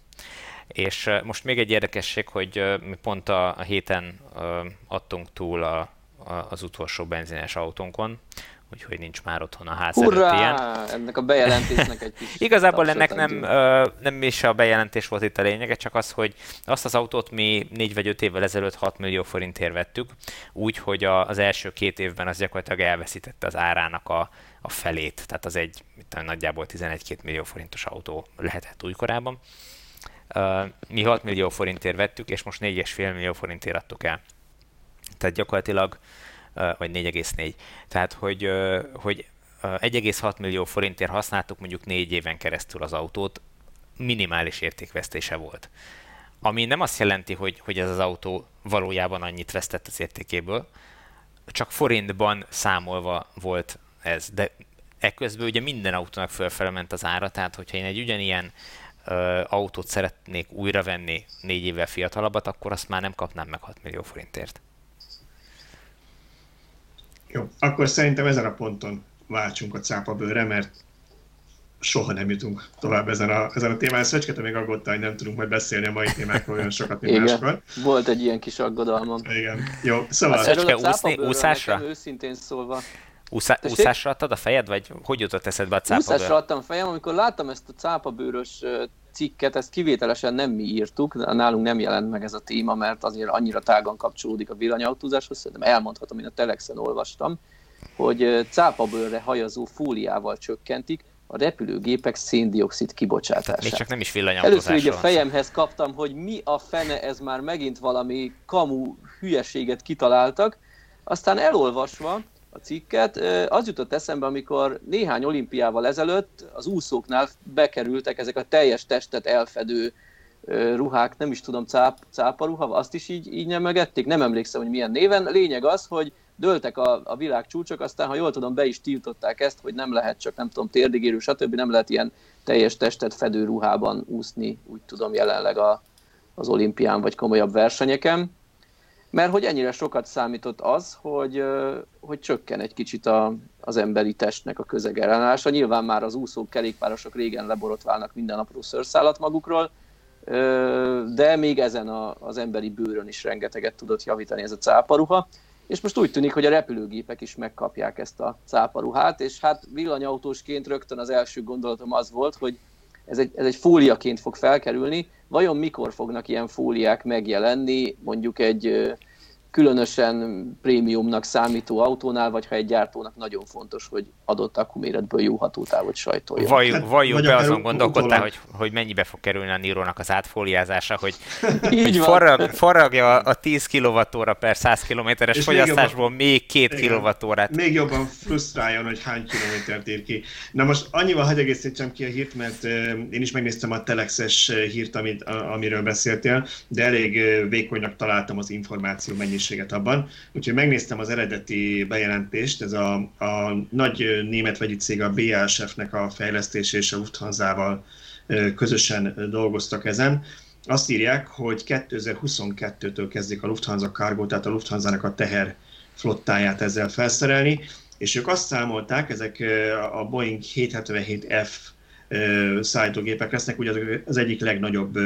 És most még egy érdekesség, hogy mi pont a, a héten adtunk túl a, a, az utolsó benzines autónkon, úgyhogy nincs már otthon a ház Hurrá! ilyen. ennek a bejelentésnek egy kis Igazából ennek nem, nem is a bejelentés volt itt a lényege, csak az, hogy azt az autót mi 4 vagy 5 évvel ezelőtt 6 millió forintért vettük, úgy, hogy az első két évben az gyakorlatilag elveszítette az árának a, a felét, tehát az egy mit, nagyjából 11-2 millió forintos autó lehetett újkorában Mi 6 millió forintért vettük, és most 4,5 millió forintért adtuk el. Tehát gyakorlatilag, vagy 4,4. Tehát, hogy, hogy 1,6 millió forintért használtuk mondjuk 4 éven keresztül az autót, minimális értékvesztése volt. Ami nem azt jelenti, hogy, hogy ez az autó valójában annyit vesztett az értékéből, csak forintban számolva volt ez. De ekközben ugye minden autónak fölfele ment az ára, tehát hogyha én egy ugyanilyen ö, autót szeretnék újra venni négy évvel fiatalabbat, akkor azt már nem kapnám meg 6 millió forintért. Jó, akkor szerintem ezen a ponton váltsunk a cápabőre, mert soha nem jutunk tovább ezen a, ezen a témán. Szöcskete még aggódta, hogy nem tudunk majd beszélni a mai témákról olyan sokat, mint Igen. máskor. Volt egy ilyen kis aggodalmam. Igen. Jó, szóval... Szöcske, úszni, úszásra? Őszintén szólva. Úszá, úszásra adtad a fejed, vagy hogy jutott eszedbe a cápabőr? Úszásra adtam fejem, amikor láttam ezt a cápabőrös cikket, ezt kivételesen nem mi írtuk, nálunk nem jelent meg ez a téma, mert azért annyira tágan kapcsolódik a villanyautózáshoz, szerintem elmondhatom, én a Telexen olvastam, hogy cápabőrre hajazó fóliával csökkentik a repülőgépek széndiokszid kibocsátását. Még csak nem is villanyautózásról. Először így a fejemhez kaptam, hogy mi a fene, ez már megint valami kamu hülyeséget kitaláltak, aztán elolvasva a cikket, az jutott eszembe, amikor néhány olimpiával ezelőtt az úszóknál bekerültek ezek a teljes testet elfedő ruhák, nem is tudom, cáp, cáparuha, azt is így, így nyemegették, nem emlékszem, hogy milyen néven. Lényeg az, hogy dőltek a, a világ csúcsok, aztán, ha jól tudom, be is tiltották ezt, hogy nem lehet csak, nem tudom, térdigérő, stb. nem lehet ilyen teljes testet fedő ruhában úszni, úgy tudom, jelenleg a, az olimpián vagy komolyabb versenyeken. Mert hogy ennyire sokat számított az, hogy, hogy csökken egy kicsit a, az emberi testnek a közegellenállása. Nyilván már az úszók, kerékpárosok régen leborotválnak minden apró szőrszálat magukról, de még ezen a, az emberi bőrön is rengeteget tudott javítani ez a cáparuha és most úgy tűnik, hogy a repülőgépek is megkapják ezt a cáparuhát, és hát villanyautósként rögtön az első gondolatom az volt, hogy ez egy, ez egy fóliaként fog felkerülni, vajon mikor fognak ilyen fóliák megjelenni, mondjuk egy különösen prémiumnak számító autónál, vagy ha egy gyártónak nagyon fontos, hogy adott akkuméretből jó hatótávot sajtoljon. Vaj, hát, vajon be azon gondolkodtál, hogy, hogy mennyibe fog kerülni a Nironak az átfóliázása, hogy, hogy forrag, forragja a 10 kWh per 100 km-es fogyasztásból még, még 2 kWh-t. Még jobban frusztráljon, hogy hány kilométert ér ki. Na most annyival hagy egészítsem ki a hírt, mert én is megnéztem a Telexes hírt, amit, amiről beszéltél, de elég vékonynak találtam az információ mennyiséget abban. Úgyhogy megnéztem az eredeti bejelentést, ez a, a nagy német vegyi cég a BASF-nek a fejlesztés és a Lufthansa-val közösen dolgoztak ezen. Azt írják, hogy 2022-től kezdik a Lufthansa Cargo, tehát a Lufthansa-nak a teher flottáját ezzel felszerelni, és ők azt számolták, ezek a Boeing 777F szállítógépek lesznek, ugye az egyik legnagyobb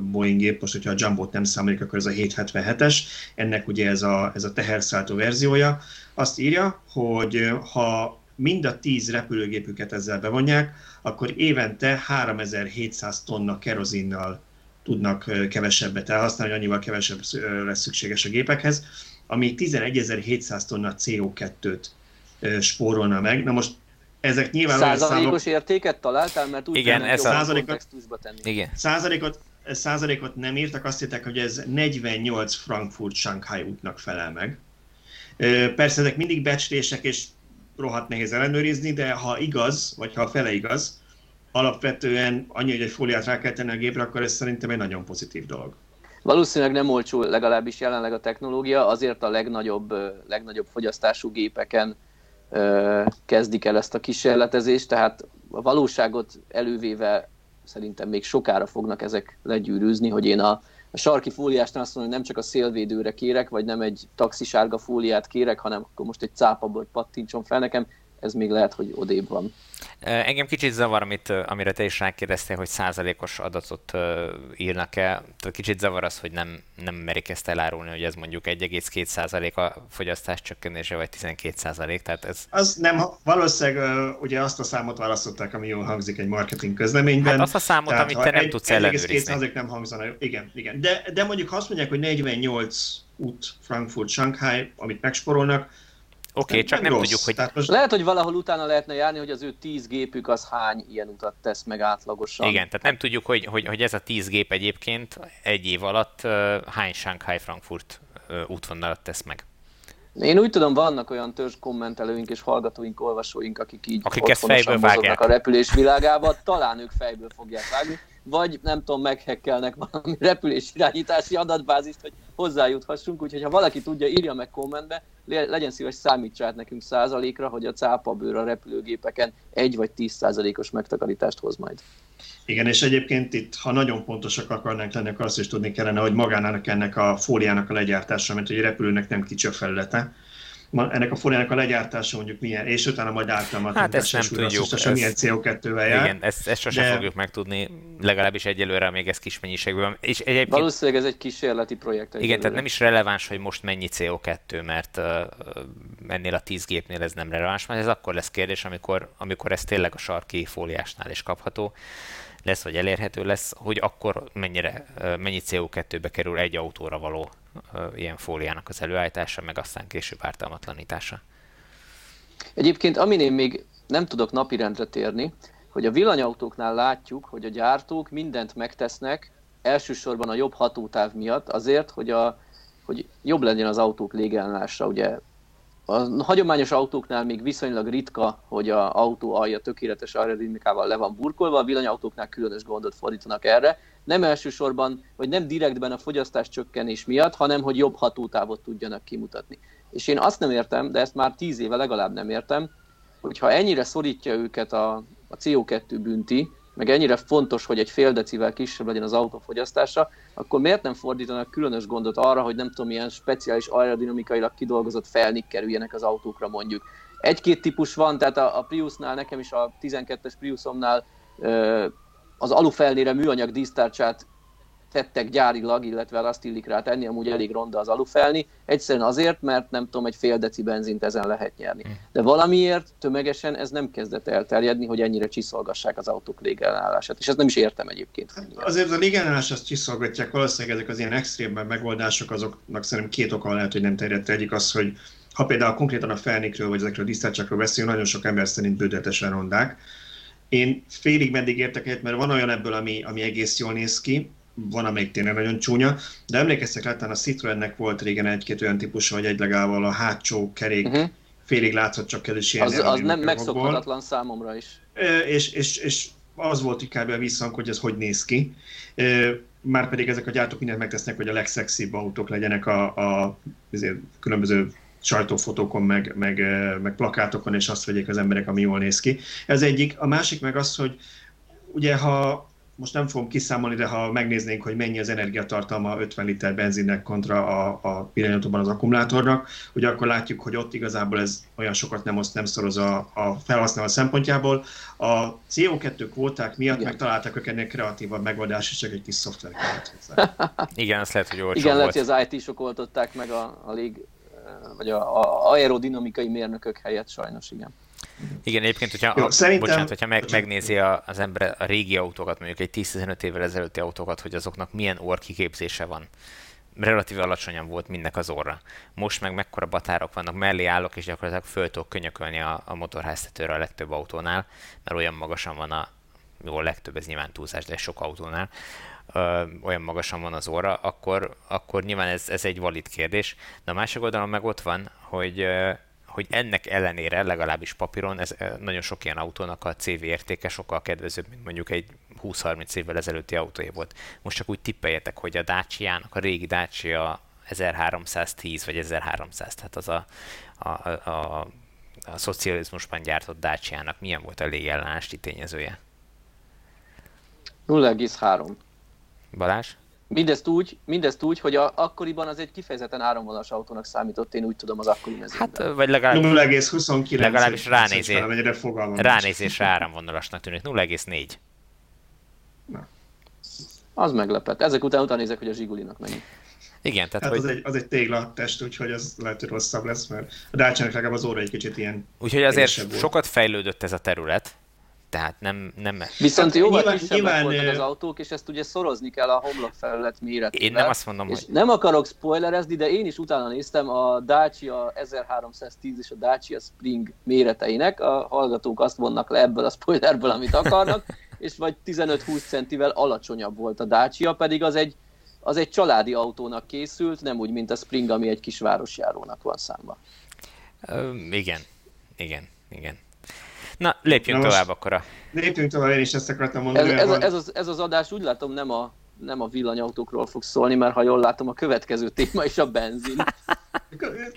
Boeing gép, most hogyha a Jumbo-t nem számoljuk, akkor ez a 777-es, ennek ugye ez a, ez a teherszállító verziója. Azt írja, hogy ha mind a 10 repülőgépüket ezzel bevonják, akkor évente 3700 tonna kerozinnal tudnak kevesebbet elhasználni, annyival kevesebb lesz szükséges a gépekhez, ami 11.700 tonna CO2-t spórolna meg. Na most ezek nyilván Százalékos számok... értéket találtál, mert úgy Igen, ez a százalékot, tenni. Igen. Százalékot, százalékot nem írtak, azt hittek, hogy ez 48 Frankfurt-Shanghai útnak felel meg. Persze ezek mindig becslések, és rohadt nehéz ellenőrizni, de ha igaz, vagy ha a fele igaz, alapvetően annyi, hogy egy fóliát rá kell tenni a gépre, akkor ez szerintem egy nagyon pozitív dolog. Valószínűleg nem olcsó legalábbis jelenleg a technológia, azért a legnagyobb, legnagyobb fogyasztású gépeken kezdik el ezt a kísérletezést, tehát a valóságot elővéve szerintem még sokára fognak ezek legyűrűzni, hogy én a, a sarki fóliásnál azt mondom, hogy nem csak a szélvédőre kérek, vagy nem egy taxisárga fóliát kérek, hanem akkor most egy cápabot pattintson fel nekem, ez még lehet, hogy odébb van. Engem kicsit zavar, amit, amire te is rákérdeztél, hogy százalékos adatot írnak el. Kicsit zavar az, hogy nem, nem merik ezt elárulni, hogy ez mondjuk 1,2 százalék a fogyasztás csökkenése, vagy 12 százalék. Tehát ez... Az nem, valószínűleg ugye azt a számot választották, ami jól hangzik egy marketing közleményben. Hát azt a számot, Tehát, amit te nem egy, tudsz ellenőrizni. 1,2 nem hangzana, igen, igen. De, de mondjuk azt mondják, hogy 48 út Frankfurt, Shanghai, amit megsporolnak, okay, csak nem, nem tudjuk, hogy... Tehát most... Lehet, hogy valahol utána lehetne járni, hogy az ő tíz gépük az hány ilyen utat tesz meg átlagosan. Igen, tehát nem tudjuk, hogy, hogy, hogy ez a tíz gép egyébként egy év alatt uh, hány Shanghai-Frankfurt uh, útvonalat tesz meg. Én úgy tudom, vannak olyan törzs kommentelőink és hallgatóink, olvasóink, akik így akik ezt fejből vágják. a repülés világába, talán ők fejből fogják vágni, vagy nem tudom, meghekkelnek valami repülés irányítási adatbázist, hogy hozzájuthassunk, úgyhogy ha valaki tudja, írja meg kommentbe, legyen szíves számítsa át nekünk százalékra, hogy a cápabőr a repülőgépeken egy vagy tíz százalékos megtakarítást hoz majd. Igen, és egyébként itt, ha nagyon pontosak akarnánk lenni, akkor azt is tudni kellene, hogy magának ennek a fóliának a legyártása, mert egy repülőnek nem kicsi a felülete, ennek a fóliának a legyártása mondjuk milyen, és utána majd általában hát ezt nem tudjuk. Ez, milyen CO2-vel jár. Igen, ezt, ezt sosem de... fogjuk megtudni, legalábbis egyelőre még ez kis mennyiségben. És egyébként... Valószínűleg ez egy kísérleti projekt. Egyelőre. Igen, tehát nem is releváns, hogy most mennyi CO2, mert uh, ennél a 10 gépnél ez nem releváns, mert ez akkor lesz kérdés, amikor, amikor ez tényleg a sarki fóliásnál is kapható lesz, vagy elérhető lesz, hogy akkor mennyire, mennyi CO2-be kerül egy autóra való ilyen fóliának az előállítása, meg aztán később ártalmatlanítása. Egyébként amin én még nem tudok napirendre térni, hogy a villanyautóknál látjuk, hogy a gyártók mindent megtesznek, elsősorban a jobb hatótáv miatt, azért, hogy, a, hogy jobb legyen az autók légellenása. Ugye a hagyományos autóknál még viszonylag ritka, hogy a autó alja tökéletes aerodinamikával le van burkolva, a villanyautóknál különös gondot fordítanak erre. Nem elsősorban, vagy nem direktben a fogyasztás csökkenés miatt, hanem hogy jobb hatótávot tudjanak kimutatni. És én azt nem értem, de ezt már tíz éve legalább nem értem, hogyha ennyire szorítja őket a, a CO2 bünti, meg ennyire fontos, hogy egy fél decivel kisebb legyen az autó fogyasztása, akkor miért nem fordítanak különös gondot arra, hogy nem tudom, milyen speciális aerodinamikailag kidolgozott felnik kerüljenek az autókra mondjuk. Egy-két típus van, tehát a, a Priusnál, nekem is a 12-es Priusomnál az alufelnére műanyag dísztárcsát tettek gyárilag, illetve azt illik rá tenni, amúgy elég ronda az alufelni, egyszerűen azért, mert nem tudom, egy fél deci benzint ezen lehet nyerni. Hm. De valamiért tömegesen ez nem kezdett elterjedni, hogy ennyire csiszolgassák az autók légellenállását, és ezt nem is értem egyébként. Hát azért a légellenállás azt csiszolgatják, valószínűleg ezek az ilyen extrém megoldások, azoknak szerintem két oka lehet, hogy nem terjedt. Egyik az, hogy ha például konkrétan a felnikről vagy ezekről a disztárcsákról beszélünk, nagyon sok ember szerint bődetesen rondák. Én félig meddig értek egyet, mert van olyan ebből, ami, ami egész jól néz ki, van, amelyik tényleg nagyon csúnya, de emlékeztek rá, a Citroennek volt régen egy-két olyan típus, hogy egy legával a hátsó kerék uh-huh. félig látszott csak ez is ilyen. Az, az nem megszokhatatlan számomra is. És, és, és az volt inkább a visszhang, hogy ez hogy néz ki. Már pedig ezek a gyártók mindent megtesznek, hogy a legszexibb autók legyenek a, a különböző sajtófotókon, meg, meg, meg plakátokon, és azt vegyék az emberek, ami jól néz ki. Ez egyik. A másik meg az, hogy ugye ha most nem fogom kiszámolni, de ha megnéznénk, hogy mennyi az energiatartalma 50 liter benzinnek kontra a, a villanyautóban az akkumulátornak, ugye akkor látjuk, hogy ott igazából ez olyan sokat nem, oszt, nem szoroz a, a felhasználó szempontjából. A CO2 kvóták miatt Igen. megtaláltak ők ennél kreatívabb megoldást, és csak egy kis szoftver kellett hozzá. Igen, azt lehet, hogy olcsó Igen, volt. lehet, hogy az IT-sok oltották meg a, a lég, vagy a, a aerodinamikai mérnökök helyett sajnos, igen. Igen, egyébként, hogyha, Jó, a, szerintem... bocsánat, hogyha meg, megnézi a, az ember a régi autókat, mondjuk egy 10-15 évvel ezelőtti autókat, hogy azoknak milyen orkiképzése van. Relatíve alacsonyan volt mindnek az orra. Most meg mekkora batárok vannak, mellé állok, és gyakorlatilag föl tudok könyökölni a, a motorháztetőre a legtöbb autónál, mert olyan magasan van a, jó, a legtöbb, ez nyilván túlzás, de sok autónál, ö, olyan magasan van az óra, akkor, akkor nyilván ez, ez egy valid kérdés. De a másik oldalon meg ott van, hogy ö, hogy ennek ellenére, legalábbis papíron, ez nagyon sok ilyen autónak a CV értéke sokkal kedvezőbb, mint mondjuk egy 20-30 évvel ezelőtti autója volt. Most csak úgy tippeljetek, hogy a Dacia-nak, a régi Dacia 1310 vagy 1300, tehát az a, a, a, a, a szocializmusban gyártott Dacia-nak milyen volt a légellenállási tényezője? 0,3. Balázs? Mindezt úgy, mindezt úgy, hogy a, akkoriban az egy kifejezetten áramvonalas autónak számított, én úgy tudom az akkori mezőnyben. Hát, vagy legalább, 0,29. Legalábbis ránézés, ránézésre áramvonalasnak tűnik. 0,4. Na. Az meglepett. Ezek után utána nézek, hogy a Zsigulinak mennyi. Igen, tehát hát hogy... az, egy, az egy téglatest, úgyhogy az lehet, hogy rosszabb lesz, mert a dacia legalább az óra egy kicsit ilyen Úgyhogy azért volt. sokat fejlődött ez a terület, Tehát nem... nem... Viszont hát, jóval nyilván, kisebbek nyilván, voltak az autók, és ezt ugye szorozni kell a homlokfelület méretével. Én nem azt mondom, és hogy... Nem akarok spoilerezni, de én is utána néztem a Dacia 1310 és a Dacia Spring méreteinek. A hallgatók azt vonnak le ebből a spoilerből, amit akarnak, és vagy 15-20 centivel alacsonyabb volt a Dacia, pedig az egy, az egy családi autónak készült, nem úgy, mint a Spring, ami egy kis városjárónak van számba. Ö, igen, igen, igen. Na, lépjünk Na tovább akkor a... Lépjünk tovább, én is ezt akartam mondani. Ez, ez, a, ez, az, ez az adás úgy látom nem a, nem a villanyautókról fog szólni, mert ha jól látom, a következő téma is a benzin.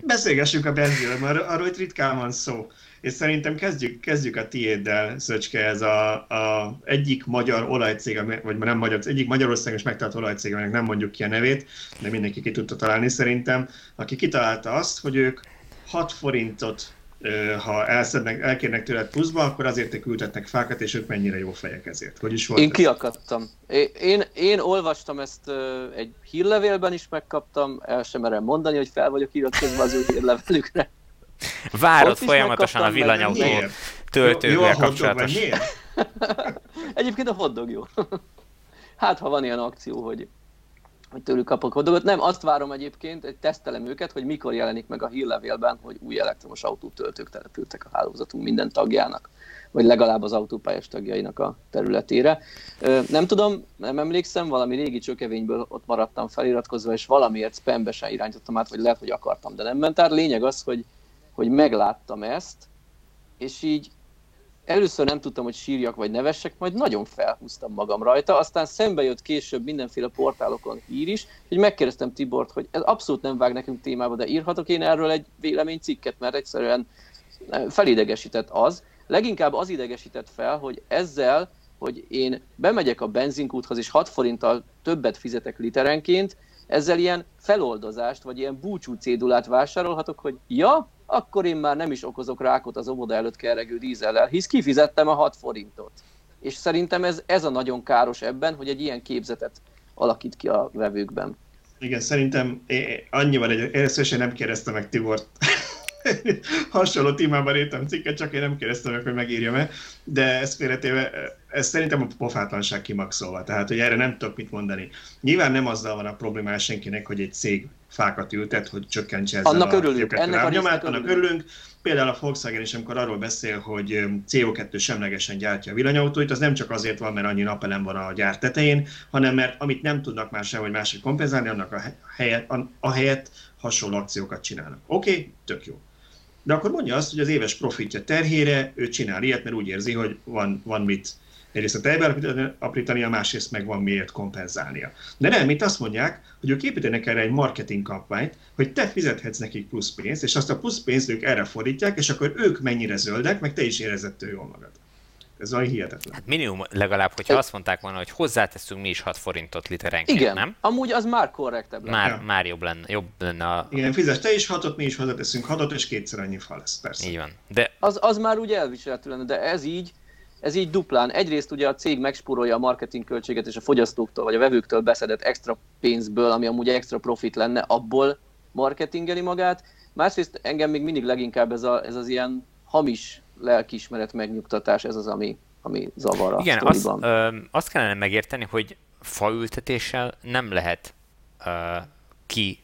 Beszélgessünk a benzinről, mert arról itt ritkán van szó. És szerintem kezdjük, kezdjük a tiéddel, Szöcske, ez a, a egyik magyar olajcég, vagy nem magyar, egyik Magyarországon is megtalált olajcég, aminek nem mondjuk ki a nevét, de mindenki ki tudta találni szerintem, aki kitalálta azt, hogy ők 6 forintot ha elszednek, elkérnek tőled pluszba, akkor azért küldetnek fákat, és ők mennyire jó fejek ezért. Hogy is volt én ez? kiakadtam. Én, én, én olvastam ezt egy hírlevélben is megkaptam, el sem merem mondani, hogy fel vagyok iratkozva az ő hírlevelükre. Várod folyamatosan a villanyautó töltővel kapcsolatos. Egyébként a hoddog jó. hát, ha van ilyen akció, hogy hogy tőlük kapok dolgot. Nem, azt várom egyébként, egy tesztelem őket, hogy mikor jelenik meg a hírlevélben, hogy új elektromos autótöltők települtek a hálózatunk minden tagjának, vagy legalább az autópályás tagjainak a területére. Nem tudom, nem emlékszem, valami régi csökevényből ott maradtam feliratkozva, és valamiért spambe sem irányítottam át, vagy lehet, hogy akartam, de nem ment át. Lényeg az, hogy, hogy megláttam ezt, és így először nem tudtam, hogy sírjak vagy nevessek, majd nagyon felhúztam magam rajta, aztán szembe jött később mindenféle portálokon hír is, hogy megkérdeztem Tibort, hogy ez abszolút nem vág nekünk témába, de írhatok én erről egy véleménycikket, mert egyszerűen eh, felidegesített az. Leginkább az idegesített fel, hogy ezzel, hogy én bemegyek a benzinkúthoz és 6 forinttal többet fizetek literenként, ezzel ilyen feloldozást, vagy ilyen búcsú cédulát vásárolhatok, hogy ja, akkor én már nem is okozok rákot az óvoda előtt keregő dízellel, hisz kifizettem a 6 forintot. És szerintem ez, ez a nagyon káros ebben, hogy egy ilyen képzetet alakít ki a vevőkben. Igen, szerintem annyival egy, először nem kérdezte meg Tibort hasonló témában írtam cikket, csak én nem kérdeztem meg, hogy megírjam-e, de ezt félretéve, ez szerintem a pofátlanság kimaxolva, tehát hogy erre nem tudok mit mondani. Nyilván nem azzal van a problémája senkinek, hogy egy cég fákat ültet, hogy csökkentse ezzel annak a örülünk. Ennek a nyomát, annak örülünk. Például a Volkswagen is, amikor arról beszél, hogy CO2 semlegesen gyártja a villanyautóit, az nem csak azért van, mert annyi napelem van a gyár tetején, hanem mert amit nem tudnak már sem, hogy másik kompenzálni, annak a helyet, a helyet hasonló akciókat csinálnak. Oké, okay, tök jó. De akkor mondja azt, hogy az éves profitja terhére ő csinál ilyet, mert úgy érzi, hogy van, van mit egyrészt a tejbe aprítania, másrészt meg van miért kompenzálnia. De nem, itt azt mondják, hogy ők építenek erre egy marketing kampányt, hogy te fizethetsz nekik plusz pénzt, és azt a plusz pénzt ők erre fordítják, és akkor ők mennyire zöldek, meg te is érezett jól magad. Ez olyan hihetetlen. Hát minimum legalább, hogyha azt mondták volna, hogy hozzáteszünk mi is 6 forintot literenként, Igen, nem? amúgy az már korrektebb lenne. Már, ja. már jobb lenne, jobb lenne a... Igen, fizes te is hatot, mi is hozzáteszünk hatot, és kétszer annyi fa lesz, persze. Így van. De... Az, az már úgy elviselhető lenne, de ez így, ez így duplán. Egyrészt ugye a cég megspórolja a marketing költséget, és a fogyasztóktól vagy a vevőktől beszedett extra pénzből, ami amúgy extra profit lenne, abból marketingeli magát. Másrészt engem még mindig leginkább ez, a, ez az ilyen hamis lelkiismeret megnyugtatás, ez az, ami, ami zavar a Igen, azt, ö, azt kellene megérteni, hogy faültetéssel nem lehet ö, ki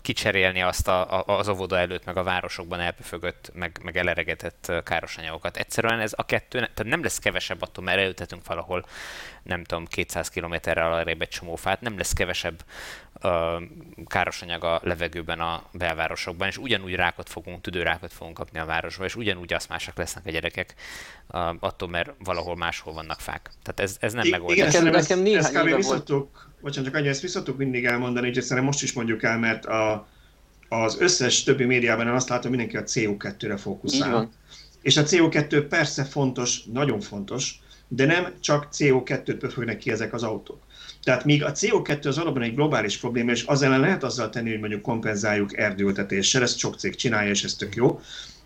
kicserélni azt a, a, az óvoda előtt, meg a városokban elpöfögött, meg, meg eleregetett káros anyagokat. Egyszerűen ez a kettő, tehát nem lesz kevesebb attól, mert elültetünk valahol, nem tudom, 200 kilométerre arrébb egy csomó fát, nem lesz kevesebb uh, káros anyag a levegőben a belvárosokban, és ugyanúgy rákot fogunk, tüdőrákot fogunk kapni a városban, és ugyanúgy aszmásak lesznek a gyerekek uh, attól, mert valahol máshol vannak fák. Tehát ez, ez nem megoldás. Igen, nekem, nekem néhány ezt éve volt bocsánat, csak annyi, ezt visszatok mindig elmondani, és egyszerűen most is mondjuk el, mert a, az összes többi médiában én azt látom, mindenki a CO2-re fókuszál. És a CO2 persze fontos, nagyon fontos, de nem csak CO2-t pöfögnek ki ezek az autók. Tehát míg a CO2 az alapban egy globális probléma, és az ellen lehet azzal tenni, hogy mondjuk kompenzáljuk erdőültetéssel, ezt sok cég csinálja, és ez tök jó.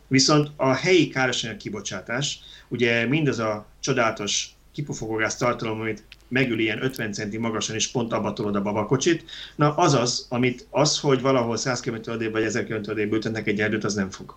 Viszont a helyi károsanyag kibocsátás, ugye mindaz a csodálatos kipufogógász tartalom, amit megül ilyen 50 centi magasan, és pont abba tolod a babakocsit. Na az az, amit az, hogy valahol 100 km vagy 1000 km ültetnek egy erdőt, az nem fog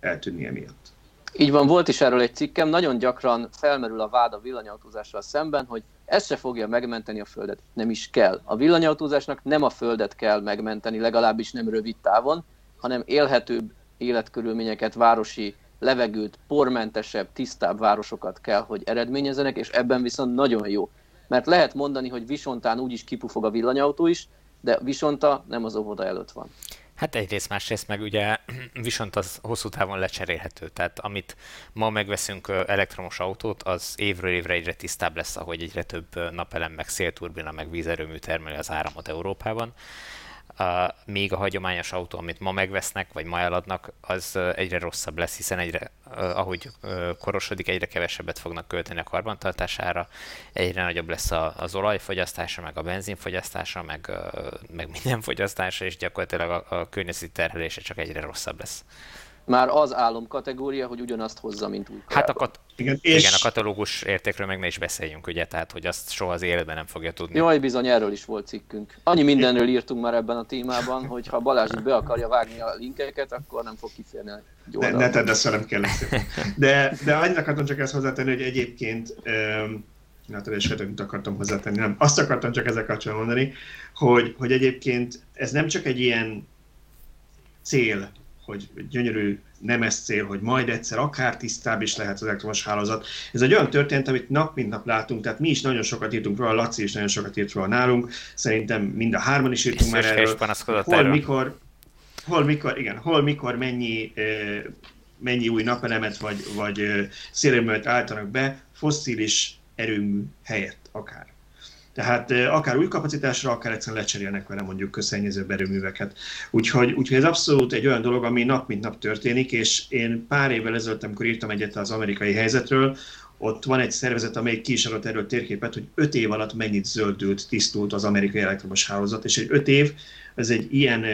eltűnni emiatt. Így van, volt is erről egy cikkem, nagyon gyakran felmerül a vád a villanyautózással szemben, hogy ez se fogja megmenteni a Földet. Nem is kell. A villanyautózásnak nem a Földet kell megmenteni, legalábbis nem rövid távon, hanem élhetőbb életkörülményeket, városi levegőt, pormentesebb, tisztább városokat kell, hogy eredményezenek, és ebben viszont nagyon jó. Mert lehet mondani, hogy Visontán úgyis kipufog a villanyautó is, de Visonta nem az óvoda előtt van. Hát egyrészt, másrészt meg ugye viszont az hosszú távon lecserélhető. Tehát amit ma megveszünk elektromos autót, az évről évre egyre tisztább lesz, ahogy egyre több napelem, meg szélturbina, meg vízerőmű termeli az áramot Európában még a hagyományos autó, amit ma megvesznek, vagy ma eladnak, az egyre rosszabb lesz, hiszen egyre, ahogy korosodik, egyre kevesebbet fognak költeni a karbantartására, egyre nagyobb lesz az olajfogyasztása, meg a benzinfogyasztása, meg, meg minden fogyasztása, és gyakorlatilag a, a környezeti terhelése csak egyre rosszabb lesz már az álomkategória, hogy ugyanazt hozza, mint új Hát a, kat- igen, és... igen, a katalógus értékről meg ne is beszéljünk, ugye, tehát hogy azt soha az életben nem fogja tudni. Jaj, bizony, erről is volt cikkünk. Annyi mindenről írtunk már ebben a témában, hogy ha Balázs be akarja vágni a linkeket, akkor nem fog kiférni Ne, ne tedd ezt velem kell De, de annyit akartam csak ezt hozzátenni, hogy egyébként um, hát is mit akartam hozzátenni, nem. Azt akartam csak ezzel kapcsolatban mondani, hogy, hogy egyébként ez nem csak egy ilyen cél, hogy gyönyörű nemes cél, hogy majd egyszer akár tisztább is lehet az elektromos hálózat. Ez egy olyan történet, amit nap mint nap látunk, tehát mi is nagyon sokat írtunk róla, Laci is nagyon sokat írt róla nálunk, szerintem mind a hárman is írtunk már erről. Hol, erről. mikor, hol, mikor, igen, hol, mikor, mennyi, mennyi új napelemet vagy, vagy szélerőművet állítanak be, fosszilis erőmű helyett akár. Tehát akár új kapacitásra, akár egyszerűen lecserélnek vele mondjuk közszennyező erőműveket. Úgyhogy, úgyhogy ez abszolút egy olyan dolog, ami nap mint nap történik, és én pár évvel ezelőtt, amikor írtam egyet az amerikai helyzetről, ott van egy szervezet, amely ki is adott erről térképet, hogy öt év alatt mennyit zöldült, tisztult az amerikai elektromos hálózat, és egy öt év, ez egy ilyen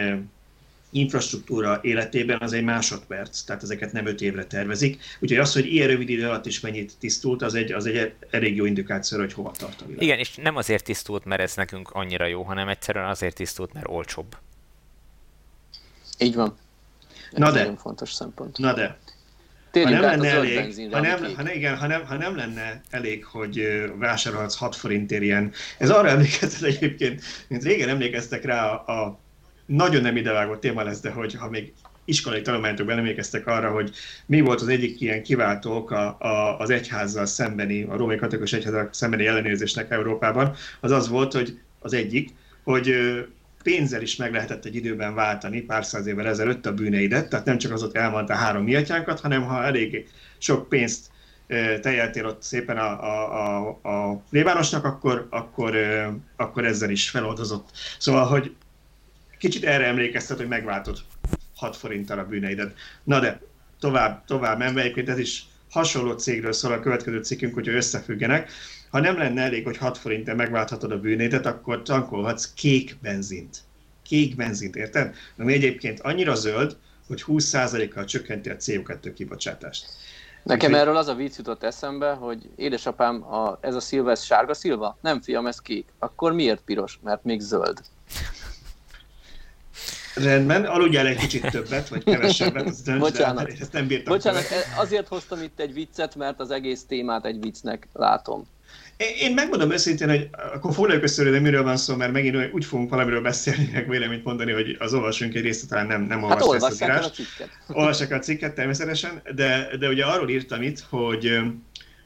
infrastruktúra életében az egy másodperc, tehát ezeket nem öt évre tervezik. Úgyhogy az, hogy ilyen rövid idő alatt is mennyit tisztult, az egy, az egy elég jó indikáció, hogy hova tart a világ. Igen, és nem azért tisztult, mert ez nekünk annyira jó, hanem egyszerűen azért tisztult, mert olcsóbb. Így van. Ez Na de. Nagyon fontos szempont. Na de. Térjünk ha nem lenne elég, ha nem, ha, ne, igen, ha, nem, ha nem lenne elég, hogy vásárolhatsz 6 forintért ilyen, ez arra emlékeztet egyébként, mint régen emlékeztek rá a, a nagyon nem idevágó téma lesz, de hogy ha még iskolai tanulmányokban emlékeztek arra, hogy mi volt az egyik ilyen kiváltó oka az egyházzal szembeni, a római katolikus egyházzal szembeni ellenőrzésnek Európában, az az volt, hogy az egyik, hogy pénzzel is meg lehetett egy időben váltani pár száz évvel ezelőtt a bűneidet, tehát nem csak az ott elmondta három miatyánkat, hanem ha elég sok pénzt tejeltél ott szépen a, a, a, a plébánosnak, akkor, akkor, akkor ezzel is feloldozott. Szóval, hogy kicsit erre emlékeztet, hogy megváltod 6 forinttal a bűneidet. Na de, tovább, tovább menve, egyébként ez is hasonló cégről szól a következő cikkünk, hogy összefüggenek. Ha nem lenne elég, hogy 6 forinttal megválthatod a bűnédet, akkor tankolhatsz kék benzint. Kék benzint, érted? Ami egyébként annyira zöld, hogy 20%-kal csökkenti a CO2 kibocsátást. Nekem erről az a vicc jutott eszembe, hogy édesapám, a, ez a szilva, ez sárga szilva? Nem, fiam, ez kék. Akkor miért piros? Mert még zöld. Rendben, aludjál egy kicsit többet, vagy kevesebbet, azt döntsd Bocsánat. Ezt nem bírtam. Bocsánat, követni. azért hoztam itt egy viccet, mert az egész témát egy viccnek látom. Én megmondom őszintén, hogy akkor foglaljuk össze, hogy miről van szó, mert megint úgy fogunk valamiről beszélni, meg véleményt mondani, hogy az olvasónk egy részt talán nem, nem hát olvassa ezt az írást. a cikket. Olvassák a cikket természetesen, de, de ugye arról írtam itt, hogy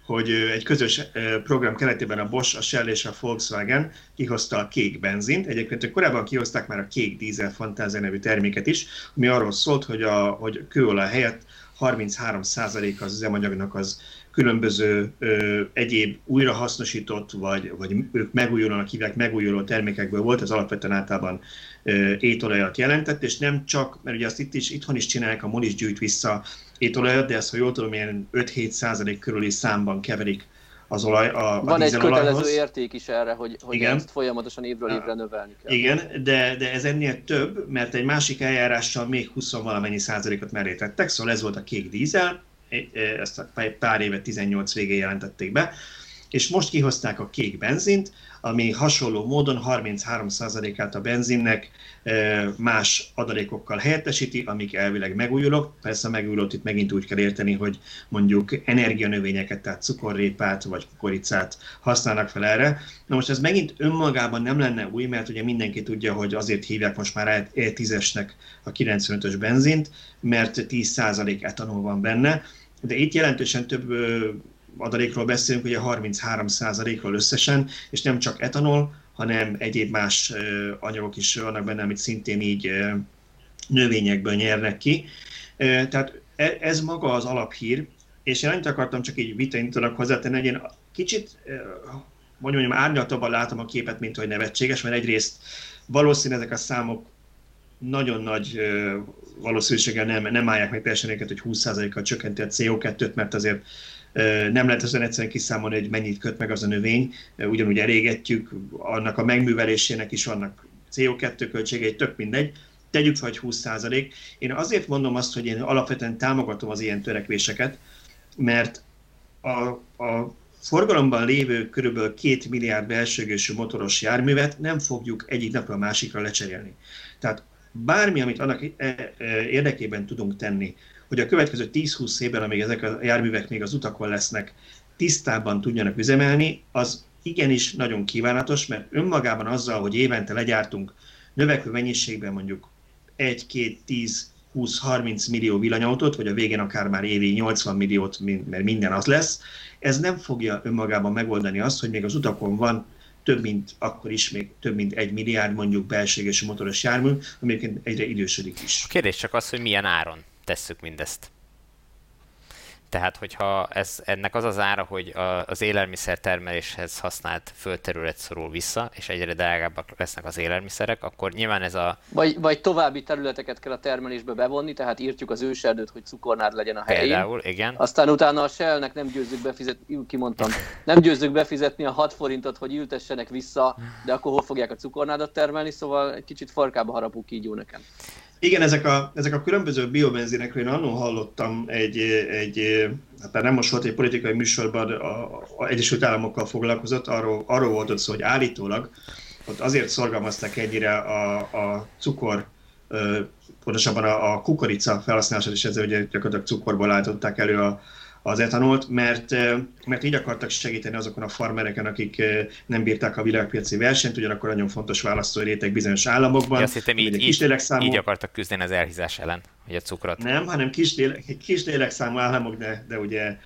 hogy egy közös program keretében a Bosch, a Shell és a Volkswagen kihozta a kék benzint. Egyébként korábban kihozták már a kék dízel fantázia nevű terméket is, ami arról szólt, hogy a hogy kőolaj helyett 33% az üzemanyagnak az különböző ö, egyéb újrahasznosított, vagy, vagy ők megújulónak hívják megújuló termékekből volt, ez alapvetően általában ö, étolajat jelentett, és nem csak, mert ugye azt itt is, itthon is csinálják, a MOL is gyűjt vissza étolajat, de ezt, ha jól tudom, ilyen 5-7 százalék körüli számban keverik az olaj, a, Van a egy kötelező érték is erre, hogy, hogy Igen. ezt folyamatosan évről évre növelni kell. Igen, de, de ez ennél több, mert egy másik eljárással még 20 valamennyi százalékot merítettek, szóval ez volt a kék dízel, ezt pár éve 18 végén jelentették be, és most kihozták a kék benzint, ami hasonló módon 33%-át a benzinnek más adalékokkal helyettesíti, amik elvileg megújulók. Persze megújulót itt megint úgy kell érteni, hogy mondjuk energianövényeket, tehát cukorrépát vagy kukoricát használnak fel erre. Na most ez megint önmagában nem lenne új, mert ugye mindenki tudja, hogy azért hívják most már E10-esnek a 95-ös benzint, mert 10% etanol van benne, de itt jelentősen több adalékról beszélünk, ugye 33%-ról összesen, és nem csak etanol, hanem egyéb más anyagok is vannak benne, amit szintén így növényekből nyernek ki. Tehát e, ez maga az alaphír, és én annyit akartam csak így vitaindítanak hozzátenni, hogy én kicsit, mondjam, mondjam, árnyaltabban látom a képet, mint hogy nevetséges, mert egyrészt valószínűleg ezek a számok nagyon nagy valószínűséggel nem, nem állják meg teljesen őket, hogy 20%-kal csökkenti a CO2-t, mert azért nem lehet ezen egyszerűen kiszámolni, hogy mennyit köt meg az a növény, ugyanúgy elégetjük, annak a megművelésének is vannak CO2 költségei, tök mindegy, tegyük fel, hogy 20%. Én azért mondom azt, hogy én alapvetően támogatom az ilyen törekvéseket, mert a, a forgalomban lévő kb. 2 milliárd belsőgősű motoros járművet nem fogjuk egyik napra a másikra lecserélni. Tehát bármi, amit annak e, e, érdekében tudunk tenni, hogy a következő 10-20 évben, amíg ezek a járművek még az utakon lesznek, tisztában tudjanak üzemelni, az igenis nagyon kívánatos, mert önmagában azzal, hogy évente legyártunk növekvő mennyiségben mondjuk 1, 2, 10, 20-30 millió villanyautót, vagy a végén akár már évi 80 milliót, mert minden az lesz, ez nem fogja önmagában megoldani azt, hogy még az utakon van több mint, akkor is még több mint egy milliárd mondjuk belséges motoros jármű, ami egyre idősödik is. A kérdés csak az, hogy milyen áron tesszük mindezt. Tehát, hogyha ez, ennek az az ára, hogy a, az élelmiszer termeléshez használt földterület szorul vissza, és egyre drágábbak lesznek az élelmiszerek, akkor nyilván ez a... Vagy, vagy további területeket kell a termelésbe bevonni, tehát írtjuk az őserdőt, hogy cukornád legyen a helyén. Például, igen. Aztán utána a Shell-nek nem győzzük befizetni, kimondtam, nem győzzük befizetni a 6 forintot, hogy ültessenek vissza, de akkor hol fogják a cukornádat termelni, szóval egy kicsit farkába harapunk így jó nekem. Igen, ezek a, ezek a különböző biobenzinekről én annól hallottam egy, egy hát nem most volt egy politikai műsorban, a, a Egyesült Államokkal foglalkozott, arról, arról volt ott szó, hogy állítólag ott azért szorgalmazták ennyire a, a cukor, pontosabban a, a kukorica felhasználását, és ezzel ugye gyakorlatilag cukorból állították elő a, az etanolt, mert, mert így akartak segíteni azokon a farmereken, akik nem bírták a világpiaci versenyt, ugyanakkor nagyon fontos választói réteg bizonyos államokban. Ja, azt hittem, így, így, lélekszámú... így akartak küzdeni az elhízás ellen, hogy a cukrot. Nem, hanem kis, lélek, kis lélekszámú államok, de, de ugye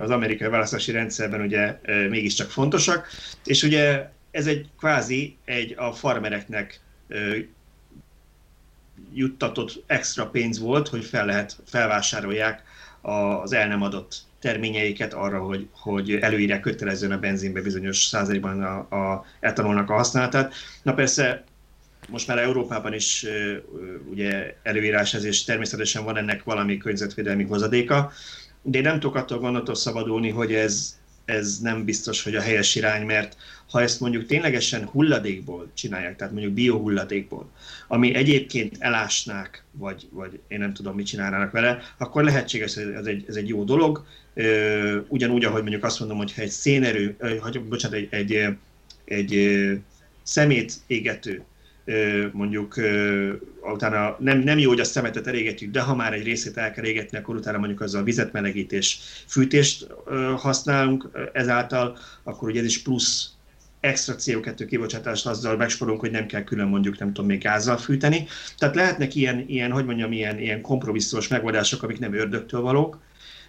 az amerikai választási rendszerben ugye mégiscsak fontosak, és ugye ez egy kvázi egy a farmereknek juttatott extra pénz volt, hogy fel lehet, felvásárolják az el nem adott terményeiket arra, hogy, hogy előírják kötelezően a benzinbe bizonyos százalékban a, a etanolnak a használatát. Na persze most már Európában is ugye előírás ez, és természetesen van ennek valami környezetvédelmi hozadéka, de én nem tudok attól gondolatot szabadulni, hogy ez, ez nem biztos, hogy a helyes irány, mert ha ezt mondjuk ténylegesen hulladékból csinálják, tehát mondjuk biohulladékból, ami egyébként elásnák, vagy, vagy én nem tudom, mit csinálnának vele, akkor lehetséges, hogy ez egy, ez egy jó dolog. Ugyanúgy, ahogy mondjuk azt mondom, hogy ha egy szénerő, hogy, bocsánat, egy, egy, egy szemét égető, mondjuk utána nem, nem jó, hogy a szemetet elégetjük, de ha már egy részét el kell égetni, akkor utána mondjuk azzal vizet melegítés, fűtést használunk ezáltal, akkor ugye ez is plusz extra CO2 kibocsátást azzal megsporolunk, hogy nem kell külön mondjuk, nem tudom, még gázzal fűteni. Tehát lehetnek ilyen, ilyen hogy mondjam, ilyen, ilyen kompromisszumos megoldások, amik nem ördögtől valók.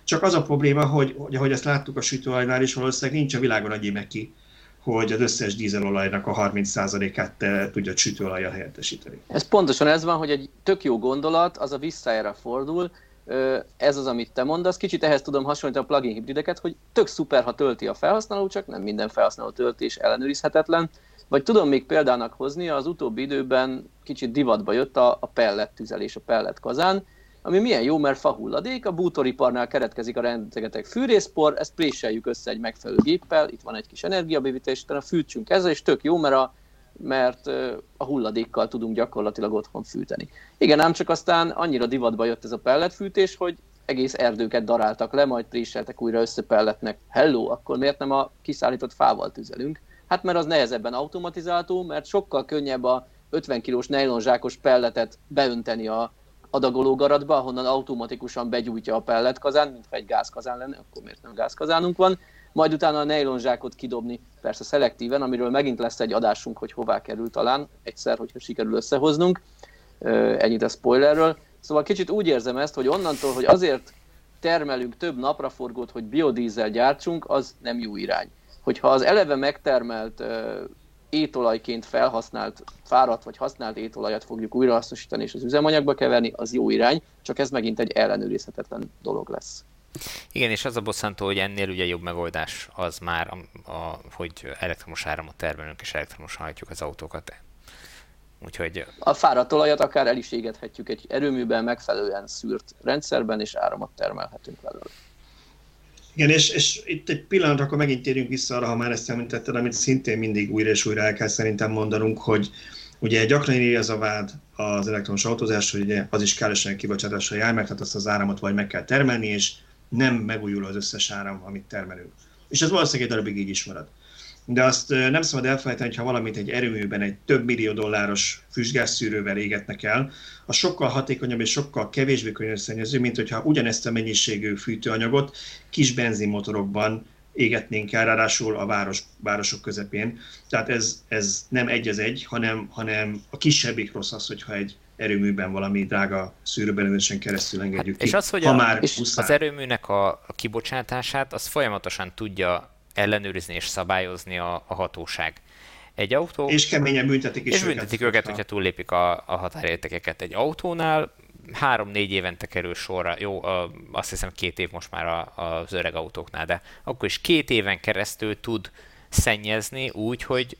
Csak az a probléma, hogy, hogy ahogy ezt láttuk a sütőolajnál is, valószínűleg nincs a világon annyi neki, hogy az összes dízelolajnak a 30%-át te tudja sütőolajjal helyettesíteni. Ez pontosan ez van, hogy egy tök jó gondolat, az a visszajára fordul, ez az, amit te mondasz. Kicsit ehhez tudom hasonlítani a plugin hibrideket, hogy tök szuper, ha tölti a felhasználó, csak nem minden felhasználó tölti és ellenőrizhetetlen. Vagy tudom még példának hozni, az utóbbi időben kicsit divatba jött a, a pellet tüzelés, a pellet kazán, ami milyen jó, mert fahulladék, a bútoriparnál keretkezik a rengeteg fűrészpor, ezt préseljük össze egy megfelelő géppel, itt van egy kis energiabővítés, utána fűtsünk ezzel, és tök jó, mert a mert a hulladékkal tudunk gyakorlatilag otthon fűteni. Igen, ám csak aztán annyira divatba jött ez a pelletfűtés, hogy egész erdőket daráltak le, majd préseltek újra összepelletnek. Hello, akkor miért nem a kiszállított fával tüzelünk? Hát mert az nehezebben automatizálható, mert sokkal könnyebb a 50 kilós nejlonzsákos pelletet beönteni a adagoló garatba, ahonnan automatikusan begyújtja a pelletkazán, mintha egy gázkazán lenne, akkor miért nem gázkazánunk van, majd utána a nejlonzsákot kidobni, persze szelektíven, amiről megint lesz egy adásunk, hogy hová kerül talán, egyszer, hogyha sikerül összehoznunk, ennyit a spoilerről. Szóval kicsit úgy érzem ezt, hogy onnantól, hogy azért termelünk több napraforgót, hogy biodízzel gyártsunk, az nem jó irány. Hogyha az eleve megtermelt étolajként felhasznált, fáradt vagy használt étolajat fogjuk újrahasznosítani és az üzemanyagba keverni, az jó irány, csak ez megint egy ellenőrizhetetlen dolog lesz. Igen, és az a bosszantó, hogy ennél ugye jobb megoldás az már, a, a, hogy elektromos áramot termelünk és elektromos hajtjuk az autókat. Úgyhogy... A fáradt olajat akár el is égethetjük egy erőműben megfelelően szűrt rendszerben, és áramot termelhetünk belőle. Igen, és, és itt egy pillanatra akkor megint térjünk vissza arra, ha már ezt említetted, amit szintén mindig újra és újra el kell szerintem mondanunk, hogy ugye gyakran éri ez a vád az elektromos autózás, hogy ugye az is károsan kibocsátásra jár, mert hát azt az áramot vagy meg kell termelni, és nem megújul az összes áram, amit termelünk. És ez valószínűleg egy darabig így is marad de azt nem szabad elfelejteni, ha valamit egy erőműben egy több millió dolláros füstgázszűrővel égetnek el, az sokkal hatékonyabb és sokkal kevésbé környezetszennyező, mint hogyha ugyanezt a mennyiségű fűtőanyagot kis benzinmotorokban égetnénk el, ráadásul a város, városok közepén. Tehát ez, ez nem egy az egy, hanem, hanem a kisebbik rossz az, hogyha egy erőműben valami drága szűrőbelőzésen keresztül engedjük hát, ki. És az, hogy ha a, már az erőműnek a, a kibocsátását, az folyamatosan tudja ellenőrizni és szabályozni a, a hatóság. Egy autó... És keményen büntetik is És büntetik őket, őket hogyha túllépik a, a határértékeket. Egy autónál három-négy évente kerül sorra, jó, azt hiszem két év most már az öreg autóknál, de akkor is két éven keresztül tud szennyezni úgy, hogy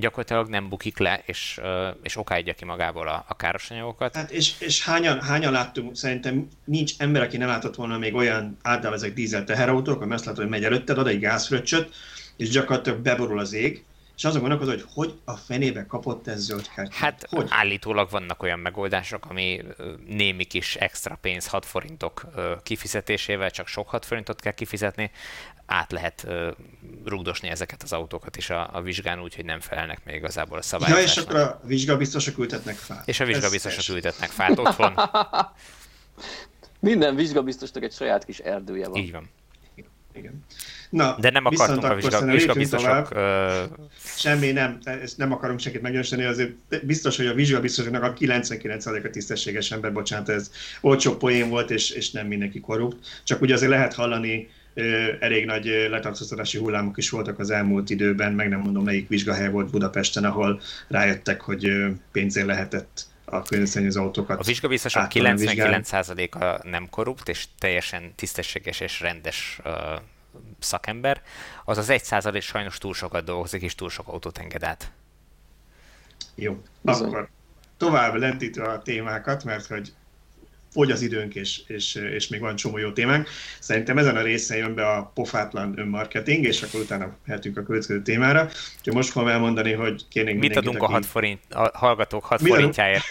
gyakorlatilag nem bukik le, és, és okáidja ki magából a, a káros anyagokat. Hát és, és hányan, hányan láttunk, szerintem nincs ember, aki nem látott volna még olyan általában ezek dízel teherautók, ami azt látod, hogy megy előtted, ad egy gázfröccsöt, és gyakorlatilag beborul az ég, és azon gondolkozom, hogy hogy a fenébe kapott ez zöld kártyát? Hát hogy? állítólag vannak olyan megoldások, ami némi kis extra pénz 6 forintok kifizetésével, csak sok 6 forintot kell kifizetni, át lehet rugdosni ezeket az autókat is a, a vizsgán úgy, hogy nem felelnek még igazából a szabályozásnak. Ja, és akkor a vizsgabiztosok ültetnek fát. És a vizsgabiztosok ültetnek fát otthon. Minden vizsgabiztosnak egy saját kis erdője van. Így van. Igen. Na, De nem akartunk a vizsga, vizsgabiztosok... Uh... Semmi nem, ezt nem akarunk senkit meggyőzni, azért biztos, hogy a vizsgabiztosoknak a 99%-a tisztességes ember, bocsánat, ez olcsó poén volt, és, és nem mindenki korrupt. Csak ugye azért lehet hallani elég nagy letartóztatási hullámok is voltak az elmúlt időben, meg nem mondom melyik vizsgahely volt Budapesten, ahol rájöttek, hogy pénzén lehetett a környezetszennyező autókat. A vizsgabiztosok 99%-a nem korrupt, és teljesen tisztességes és rendes szakember, az az 1% sajnos túl sokat dolgozik, és túl sok autót enged át. Jó, Bizony. akkor tovább lentítve a témákat, mert hogy fogy az időnk, és, és, és még van csomó jó témánk. Szerintem ezen a részen jön be a pofátlan önmarketing, és akkor utána mehetünk a következő témára. Úgyhogy most fogom elmondani, hogy kérnénk Mit adunk aki... a, 6 forint, a hallgatók 6 Mit forintjáért?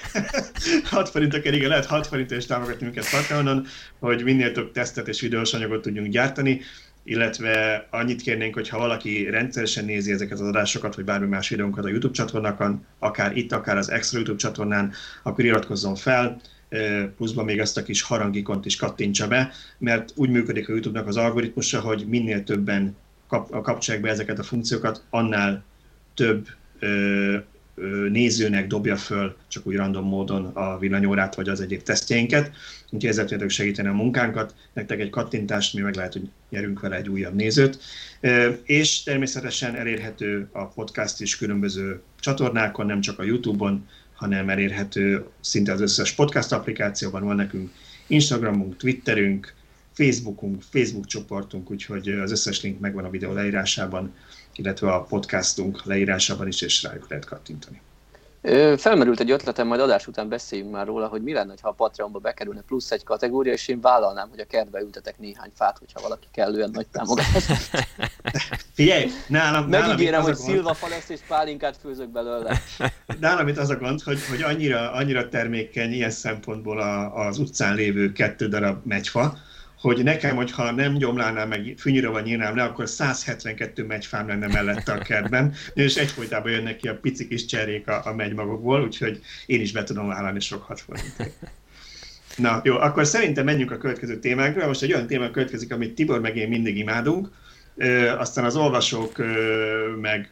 6 forintokért, igen, lehet 6 forintért is támogatni minket Patreonon, hogy minél több tesztet és videós anyagot tudjunk gyártani illetve annyit kérnénk, hogy ha valaki rendszeresen nézi ezeket az adásokat, vagy bármi más videónkat a YouTube csatornákon, akár itt, akár az extra YouTube csatornán, akkor iratkozzon fel, pluszban még ezt a kis harangikont is kattintsa be, mert úgy működik a YouTube-nak az algoritmusa, hogy minél többen kap, kapcsolják be ezeket a funkciókat, annál több nézőnek dobja föl csak úgy random módon a villanyórát vagy az egyéb tesztjeinket. Úgyhogy ezzel tudjátok segíteni a munkánkat, nektek egy kattintást, mi meg lehet, hogy nyerünk vele egy újabb nézőt. És természetesen elérhető a podcast is különböző csatornákon, nem csak a YouTube-on, hanem elérhető szinte az összes podcast applikációban. Van nekünk Instagramunk, Twitterünk, Facebookunk, Facebook csoportunk, úgyhogy az összes link megvan a videó leírásában, illetve a podcastunk leírásában is, és rájuk lehet kattintani. Felmerült egy ötletem, majd adás után beszéljünk már róla, hogy mi lenne, ha a Patreonba bekerülne plusz egy kategória, és én vállalnám, hogy a kertbe ültetek néhány fát, hogyha valaki kellően nagy támogatás. Figyelj, nálam... Megígérem, hogy szilvafa lesz, és pálinkát főzök belőle. Nálam itt az a gond, hogy, hogy annyira, annyira termékeny ilyen szempontból a, az utcán lévő kettő darab megyfa, hogy nekem, hogyha nem gyomlálnám meg, fűnyíróval nyírnám le, akkor 172 megyfám lenne mellette a kertben, és egyfolytában jönnek ki a pici kis cserék a, a megymagokból, úgyhogy én is be tudom vállalni sok hat Na jó, akkor szerintem menjünk a következő témánkra. Most egy olyan téma következik, amit Tibor meg én mindig imádunk, Ö, aztán az olvasók ö, meg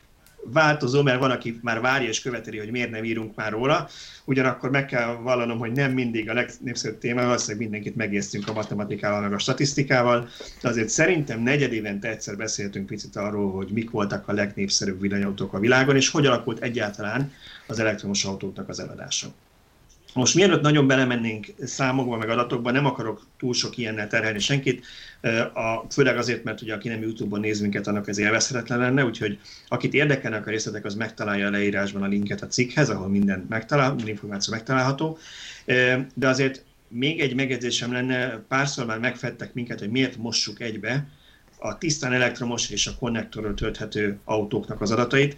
változó, mert van, aki már várja és követeli, hogy miért nem írunk már róla. Ugyanakkor meg kell vallanom, hogy nem mindig a legnépszerűbb téma, valószínűleg mindenkit megérztünk a matematikával, meg a statisztikával, de azért szerintem negyed évente egyszer beszéltünk picit arról, hogy mik voltak a legnépszerűbb villanyautók a világon, és hogy alakult egyáltalán az elektromos autóknak az eladása. Most mielőtt nagyon belemennénk számokba, meg adatokba, nem akarok túl sok ilyennel terhelni senkit, a, főleg azért, mert ugye aki nem YouTube-on néz minket, annak ez élvezhetetlen lenne, úgyhogy akit érdekelnek a részletek, az megtalálja a leírásban a linket a cikkhez, ahol minden, megtalál, minden információ megtalálható. De azért még egy megjegyzésem lenne, párszor már megfettek minket, hogy miért mossuk egybe a tisztán elektromos és a konnektorról tölthető autóknak az adatait.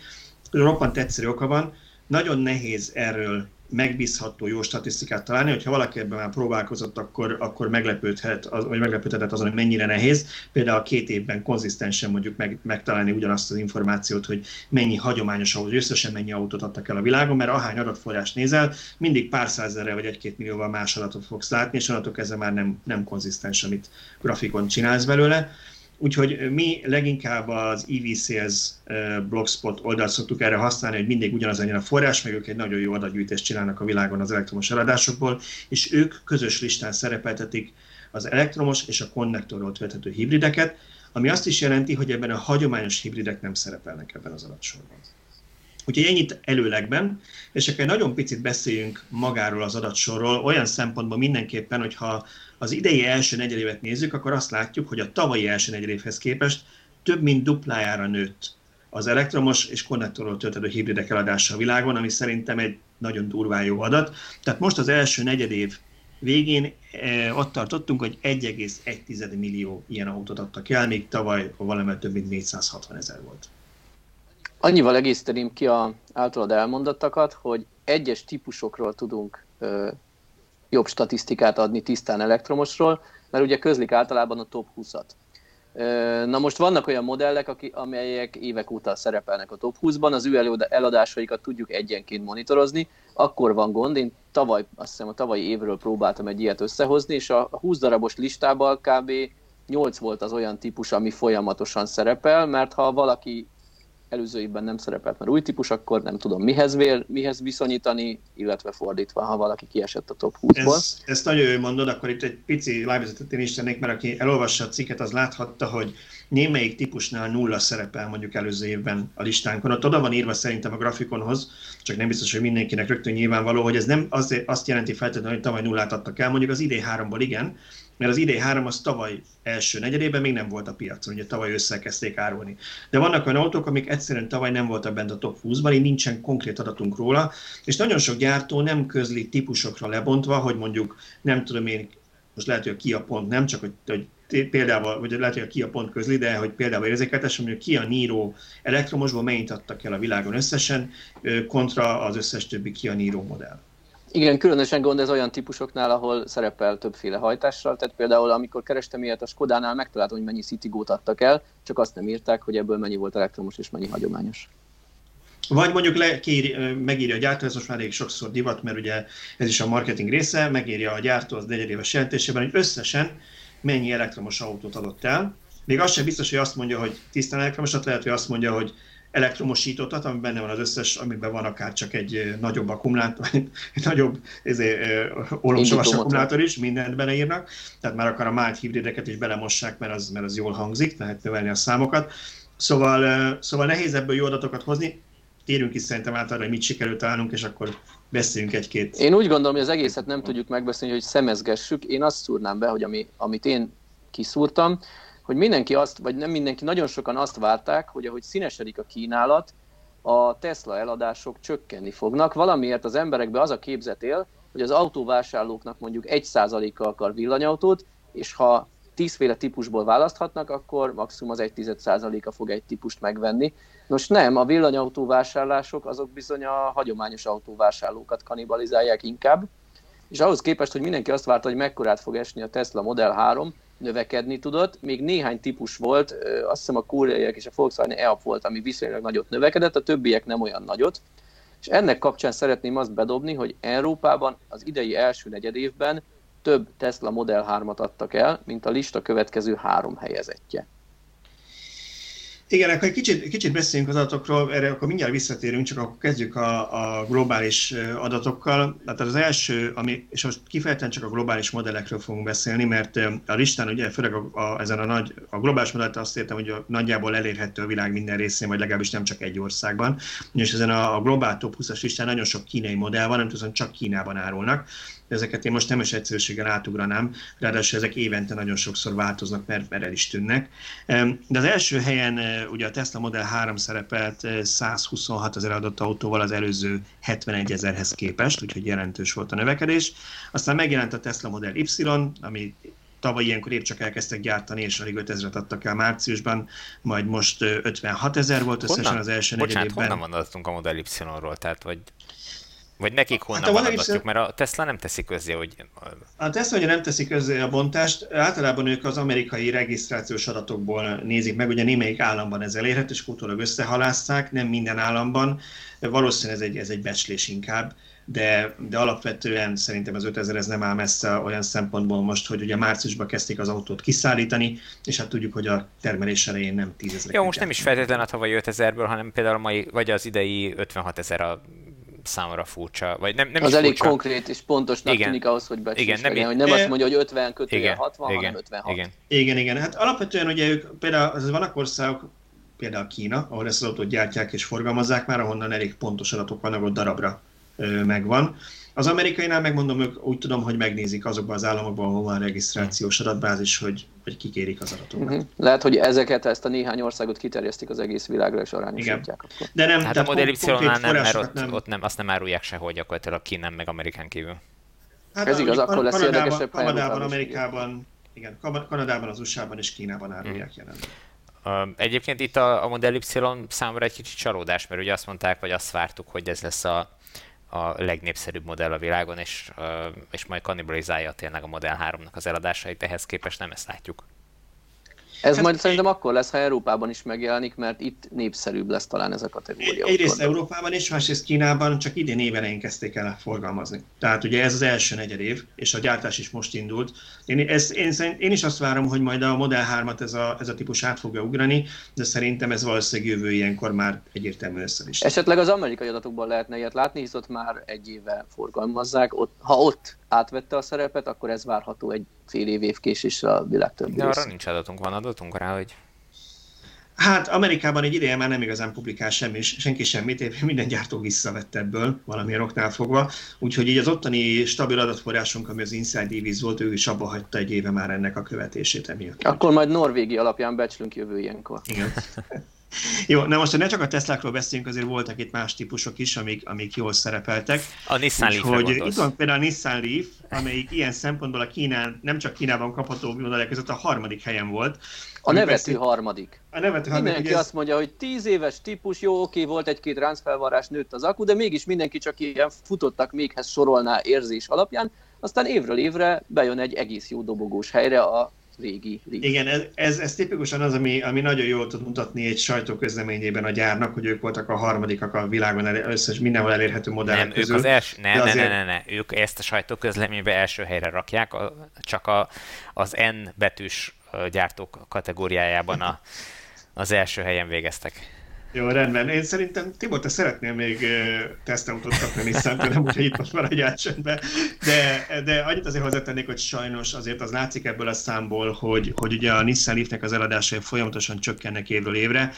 Roppant egyszerű oka van, nagyon nehéz erről megbízható, jó statisztikát találni, hogyha valaki ebben már próbálkozott, akkor, akkor meglepődhet, az, vagy meglepődhetett azon, hogy mennyire nehéz. Például a két évben konzisztensen mondjuk meg, megtalálni ugyanazt az információt, hogy mennyi hagyományos autó, összesen mennyi autót adtak el a világon, mert ahány adatforrást nézel, mindig pár százezerre vagy egy-két millióval más adatot fogsz látni, és adatok ezzel már nem, nem konzisztens, amit grafikon csinálsz belőle. Úgyhogy mi leginkább az EV Sales blogspot oldalt szoktuk erre használni, hogy mindig ugyanaz a forrás, meg ők egy nagyon jó adatgyűjtést csinálnak a világon az elektromos eladásokból, és ők közös listán szerepeltetik az elektromos és a konnektorról tölthető hibrideket, ami azt is jelenti, hogy ebben a hagyományos hibridek nem szerepelnek ebben az adatsorban. Úgyhogy ennyit előlegben, és akkor nagyon picit beszéljünk magáról az adatsorról, olyan szempontból mindenképpen, hogyha az idei első negyedévet nézzük, akkor azt látjuk, hogy a tavalyi első negyedévhez képest több mint duplájára nőtt az elektromos és konnektorról töltődő hibridek eladása a világon, ami szerintem egy nagyon durván jó adat. Tehát most az első negyedév végén eh, ott tartottunk, hogy 1,1 millió ilyen autót adtak el, még tavaly valamivel több mint 460 ezer volt. Annyival egészíteném ki a általad elmondottakat, hogy egyes típusokról tudunk ö, jobb statisztikát adni tisztán elektromosról, mert ugye közlik általában a top 20-at. Na most vannak olyan modellek, amelyek évek óta szerepelnek a top 20-ban, az ő eladásaikat tudjuk egyenként monitorozni, akkor van gond. Én tavaly, azt hiszem a tavalyi évről próbáltam egy ilyet összehozni, és a 20 darabos listában kb. 8 volt az olyan típus, ami folyamatosan szerepel, mert ha valaki előző évben nem szerepelt, mert új típus, akkor nem tudom mihez, vél, mihez viszonyítani, illetve fordítva, ha valaki kiesett a top 20-ból. Ez, ezt nagyon jó mondod, akkor itt egy pici live én is tennék, mert aki elolvassa a cikket, az láthatta, hogy némelyik típusnál nulla szerepel mondjuk előző évben a listánkon. Ott oda van írva szerintem a grafikonhoz, csak nem biztos, hogy mindenkinek rögtön nyilvánvaló, hogy ez nem azért azt jelenti feltétlenül, hogy tavaly nullát adtak el, mondjuk az idén háromból igen, mert az idei három az tavaly első negyedében még nem volt a piacon, ugye tavaly össze kezdték árulni. De vannak olyan autók, amik egyszerűen tavaly nem voltak bent a top 20-ban, így nincsen konkrét adatunk róla, és nagyon sok gyártó nem közli típusokra lebontva, hogy mondjuk nem tudom én, most lehet, hogy a Kia pont nem, csak hogy, hogy például, vagy lehet, hogy a Kia pont közli, de hogy például érzékeltes, hogy a Kia Niro elektromosból mennyit adtak el a világon összesen, kontra az összes többi Kia Niro modell. Igen, különösen gond ez olyan típusoknál, ahol szerepel többféle hajtással, tehát például amikor kerestem ilyet a Skodánál, megtaláltam, hogy mennyi Citigo-t adtak el, csak azt nem írták, hogy ebből mennyi volt elektromos és mennyi hagyományos. Vagy mondjuk le, kéri, megírja a gyártó, ez most már elég sokszor divat, mert ugye ez is a marketing része, megírja a gyártó az negyedéves jelentésében, hogy összesen mennyi elektromos autót adott el. Még az sem biztos, hogy azt mondja, hogy tisztán elektromosat, lehet, hogy azt mondja, hogy elektromosítottat, ami benne van az összes, amiben van akár csak egy nagyobb akkumulátor, egy nagyobb olomsavas akkumulátor is, mindent beleírnak, tehát már akár a mált hibrideket is belemossák, mert az, mert az jól hangzik, lehet növelni a számokat. Szóval, szóval nehéz ebből jó adatokat hozni, térünk is szerintem át arra, hogy mit sikerült találnunk, és akkor beszéljünk egy-két. Én úgy gondolom, hogy az egészet nem tudjuk megbeszélni, hogy szemezgessük. Én azt szúrnám be, hogy ami, amit én kiszúrtam, hogy mindenki azt, vagy nem mindenki, nagyon sokan azt várták, hogy ahogy színesedik a kínálat, a Tesla eladások csökkenni fognak. Valamiért az emberekbe az a képzet él, hogy az autóvásárlóknak mondjuk 1%-kal akar villanyautót, és ha tízféle típusból választhatnak, akkor maximum az 1,1%-a fog egy típust megvenni. Nos nem, a villanyautó vásárlások azok bizony a hagyományos autóvásárlókat kanibalizálják inkább, és ahhoz képest, hogy mindenki azt várta, hogy mekkorát fog esni a Tesla Model 3, növekedni tudott. Még néhány típus volt, azt hiszem a koreaiak és a Volkswagen EAP volt, ami viszonylag nagyot növekedett, a többiek nem olyan nagyot. És ennek kapcsán szeretném azt bedobni, hogy Európában az idei első negyed évben több Tesla Model 3-at adtak el, mint a lista következő három helyezettje. Igen, akkor egy kicsit, kicsit beszéljünk az adatokról, erre akkor mindjárt visszatérünk, csak akkor kezdjük a, a globális adatokkal. Tehát az első, ami, és most kifejezetten csak a globális modellekről fogunk beszélni, mert a listán ugye főleg a, a, ezen a, nagy, a globális modellt azt értem, hogy a, nagyjából elérhető a világ minden részén, vagy legalábbis nem csak egy országban. És ezen a, a globál top 20-as listán nagyon sok kínai modell van, nem tudom, csak Kínában árulnak ezeket én most nem is egyszerűséggel átugranám, ráadásul ezek évente nagyon sokszor változnak, mert, mert el is tűnnek. De az első helyen ugye a Tesla Model 3 szerepelt 126 ezer adott autóval az előző 71 ezerhez képest, úgyhogy jelentős volt a növekedés. Aztán megjelent a Tesla Model Y, ami tavaly ilyenkor épp csak elkezdtek gyártani, és alig 5 ezeret adtak el márciusban, majd most 56 ezer volt összesen honnan? az első Bocsánat, negyedében. honnan mondatunk a Model Y-ról? Tehát, vagy vagy nekik honnan hát adatjuk, mert a Tesla nem teszi közzé, hogy... A Tesla ugye nem teszi közzé a bontást, általában ők az amerikai regisztrációs adatokból nézik meg, ugye némelyik államban ez elérhető, és utólag összehalászták, nem minden államban, valószínűleg ez egy, ez egy becslés inkább, de, de alapvetően szerintem az 5000 ez nem áll messze olyan szempontból most, hogy ugye márciusban kezdték az autót kiszállítani, és hát tudjuk, hogy a termelés elején nem 10 ezer. Jó, most nem is feltétlenül a tavalyi 5000-ből, hanem például a mai, vagy az idei 56 ezer a számomra furcsa. Vagy nem, nem az is elég furcsa. konkrét és pontosnak igen. tűnik ahhoz, hogy igen, nem, legyen, hogy nem azt mondja, hogy 50 kötője igen, 60, igen, hanem 56. Igen. igen, igen. Hát alapvetően ugye ők, például az vannak országok, például Kína, ahol ezt az autót gyártják és forgalmazzák már, ahonnan elég pontos adatok vannak, ott darabra ö, megvan. Az amerikainál megmondom, ők úgy tudom, hogy megnézik azokban az államokban, ahol van regisztrációs adatbázis, hogy, hogy kikérik az adatokat. Uh-huh. Lehet, hogy ezeket, ezt a néhány országot kiterjesztik az egész világra, és arányosítják akkor. De nem, hát a Model y nem, mert ott, nem. ott nem, azt nem árulják sehol gyakorlatilag Kínán, meg Amerikán kívül. Hát Ez igaz, akkor lesz érdekesebb. Kanadában, Amerikában, igen, Kanadában, az USA-ban és Kínában árulják hmm. jelenleg. Egyébként itt a, a Model Y számomra egy kicsit csalódás, mert ugye azt mondták, vagy azt vártuk, hogy ez lesz a a legnépszerűbb modell a világon, és, és majd kannibalizálja tényleg a Model 3-nak az eladásait, ehhez képest nem ezt látjuk. Ez hát, majd szerintem akkor lesz, ha Európában is megjelenik, mert itt népszerűbb lesz talán ez a kategória. Egyrészt Európában is, másrészt Kínában csak idén évelején kezdték el forgalmazni. Tehát ugye ez az első negyed év, és a gyártás is most indult. Én, ez, én, én is azt várom, hogy majd a Model 3-at ez a, ez a típus át fogja ugrani, de szerintem ez valószínűleg jövő ilyenkor már egyértelmű össze is. Esetleg az amerikai adatokban lehetne ilyet látni, hisz ott már egy éve forgalmazzák. Ott, ha ott átvette a szerepet, akkor ez várható egy fél év év késésre a világ többi De arra nincs adatunk, van adatunk rá, hogy... Hát Amerikában egy ideje már nem igazán publikál semmi, senki semmit, minden gyártó visszavett ebből valamilyen oknál fogva, úgyhogy így az ottani stabil adatforrásunk, ami az Inside Divis volt, ő is abba hagyta egy éve már ennek a követését emiatt. Akkor majd Norvégia alapján becslünk jövő ilyenkor. Igen. Jó, na most, hogy ne csak a Teslákról beszéljünk, azért voltak itt más típusok is, amik, amik jól szerepeltek. A Nissan Leaf hogy Itt van például a Nissan Leaf, amelyik ilyen szempontból a Kínán, nem csak Kínában kapható modellek között a harmadik helyen volt. A nevető beszél... harmadik. A nevető harmadik. Mindenki ez... azt mondja, hogy tíz éves típus, jó, oké, volt egy-két ráncfelvarrás, nőtt az akku, de mégis mindenki csak ilyen futottak méghez sorolná érzés alapján, aztán évről évre bejön egy egész jó dobogós helyre a régi Leaf. Igen, ez, ez, ez tipikusan az, ami, ami nagyon jól tud mutatni egy sajtóközleményében a gyárnak, hogy ők voltak a harmadikak a világon összes mindenhol elérhető modellek nem, közül. Ők az els, ne, ne, azért... ne, ne, ne, ők ezt a sajtóközleménybe első helyre rakják, a, csak a, az N betűs gyártók kategóriájában a, az első helyen végeztek. Jó, rendben. Én szerintem, Tibor, te szeretnél még tesztautót kapni nissan nem úgyhogy itt most maradj csendben. De, de annyit azért hozzátennék, hogy sajnos azért az látszik ebből a számból, hogy, hogy ugye a Nissan Leafnek az eladásai folyamatosan csökkennek évről évre,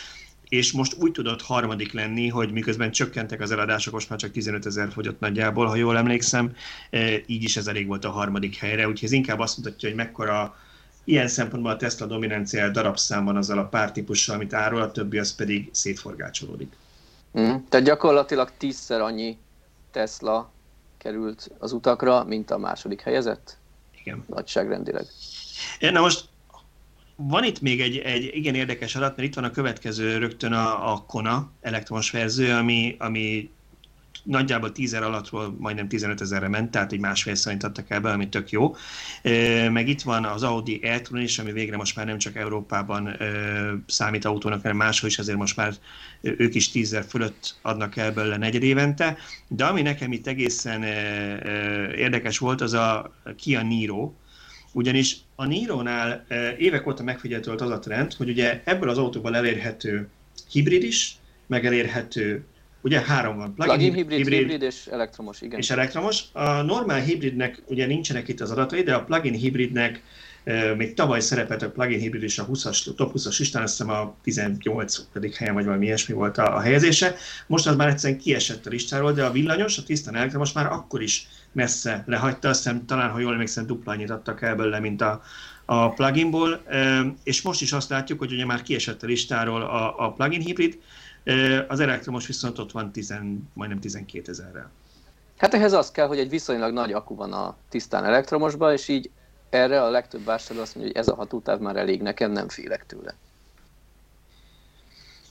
és most úgy tudott harmadik lenni, hogy miközben csökkentek az eladások, most már csak 15 ezer fogyott nagyjából, ha jól emlékszem, így is ez elég volt a harmadik helyre, úgyhogy ez inkább azt mutatja, hogy mekkora Ilyen szempontból a Tesla dominanciája darabszámban azzal a pár típussal, amit árul, a többi az pedig szétforgácsolódik. Mm. Tehát gyakorlatilag tízszer annyi Tesla került az utakra, mint a második helyezett? Igen. Nagyságrendileg. Na most van itt még egy, egy igen érdekes adat, mert itt van a következő rögtön a, a Kona elektromos verzió, ami, ami nagyjából 10 alattról majdnem 15 ezerre ment, tehát egy másfél szerint adtak el be, ami tök jó. Meg itt van az Audi e-tron is, ami végre most már nem csak Európában számít autónak, hanem máshol is, ezért most már ők is 10 fölött adnak el belőle negyed évente. De ami nekem itt egészen érdekes volt, az a Kia Niro, ugyanis a Niro-nál évek óta megfigyelhető az a trend, hogy ugye ebből az autóból elérhető hibrid is, meg elérhető Ugye három van. Plug-in, Plug-in hibrid, hibrid, hibrid és elektromos, igen. És elektromos. A normál hibridnek ugye nincsenek itt az adatai, de a plug-in hibridnek még tavaly szerepelt a plug-in hibrid is a 20-as, top 20-as listán, azt hiszem a 18. helyen, vagy valami ilyesmi volt a, a helyezése. Most az már egyszerűen kiesett a listáról, de a villanyos, a tisztán elektromos már akkor is messze lehagyta, azt hiszem talán, ha jól emlékszem, dupla annyit adtak el belőle, mint a, a pluginból, és most is azt látjuk, hogy ugye már kiesett a listáról a, a plugin hibrid, az elektromos viszont ott van 10, majdnem 12 ezerrel. Hát ehhez az kell, hogy egy viszonylag nagy akku van a tisztán elektromosban, és így erre a legtöbb vásárló azt mondja, hogy ez a hatótáv már elég nekem, nem félek tőle.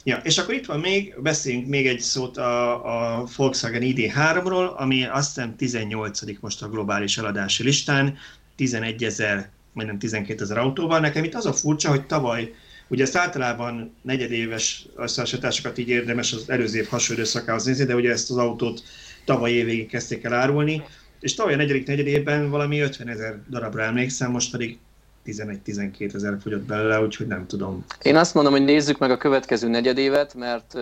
Ja, és akkor itt van még, beszéljünk még egy szót a, a Volkswagen ID3-ról, ami azt hiszem 18 most a globális eladási listán, 11 ezer, majdnem 12 ezer autóval. Nekem itt az a furcsa, hogy tavaly Ugye ezt általában negyedéves összehasonlításokat így érdemes az előző év hasonló időszakához nézni, de ugye ezt az autót tavaly évvégén kezdték el árulni, és tavaly a negyedik negyedében valami 50 ezer darabra emlékszem, most pedig 11-12 ezer fogyott belőle, úgyhogy nem tudom. Én azt mondom, hogy nézzük meg a következő negyedévet, mert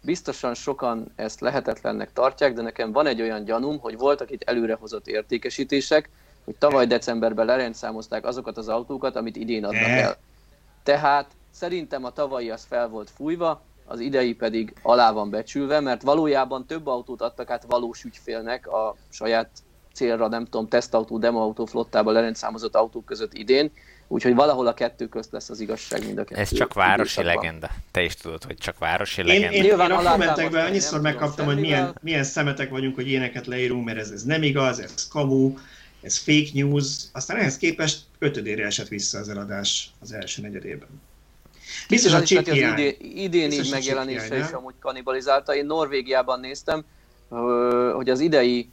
biztosan sokan ezt lehetetlennek tartják, de nekem van egy olyan gyanúm, hogy voltak itt előrehozott értékesítések, hogy tavaly decemberben lerendszámozták azokat az autókat, amit idén adnak el. Tehát szerintem a tavalyi az fel volt fújva, az idei pedig alá van becsülve, mert valójában több autót adtak át valós ügyfélnek a saját célra, nem tudom, tesztautó, demoautó flottába lerendszámozott autók között idén, úgyhogy valahol a kettő közt lesz az igazság mind a kettő. Ez csak városi időszakban. legenda. Te is tudod, hogy csak városi én, legenda. Én, én, én a kommentekben annyiszor megkaptam, hogy milyen, milyen szemetek vagyunk, hogy ilyeneket leírunk, mert ez, ez nem igaz, ez kamu, ez fake news, aztán ehhez képest ötödére esett vissza az eladás az első negyedében. Biztos a chip az idén, idén így megjelenése is amúgy kanibalizálta. Én Norvégiában néztem, hogy az idei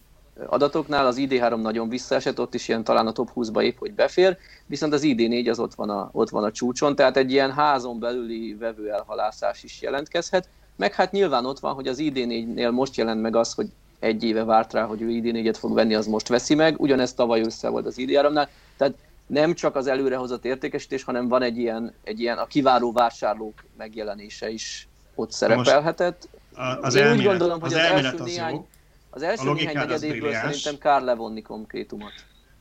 adatoknál az ID3 nagyon visszaesett, ott is ilyen talán a top 20-ba épp, hogy befér, viszont az ID4 az ott van a, ott van a csúcson, tehát egy ilyen házon belüli vevő elhalászás is jelentkezhet, meg hát nyilván ott van, hogy az ID4-nél most jelent meg az, hogy egy éve várt rá, hogy ő ID4-et fog venni, az most veszi meg. Ugyanezt tavaly össze volt az ID3-nál. Tehát nem csak az előrehozott értékesítés, hanem van egy ilyen, egy ilyen a kiváró vásárlók megjelenése is ott szerepelhetett. az Én elmélet, úgy gondolom, hogy az, az első az néhány, jó. az első a néhány negyedévből szerintem kár levonni konkrétumot.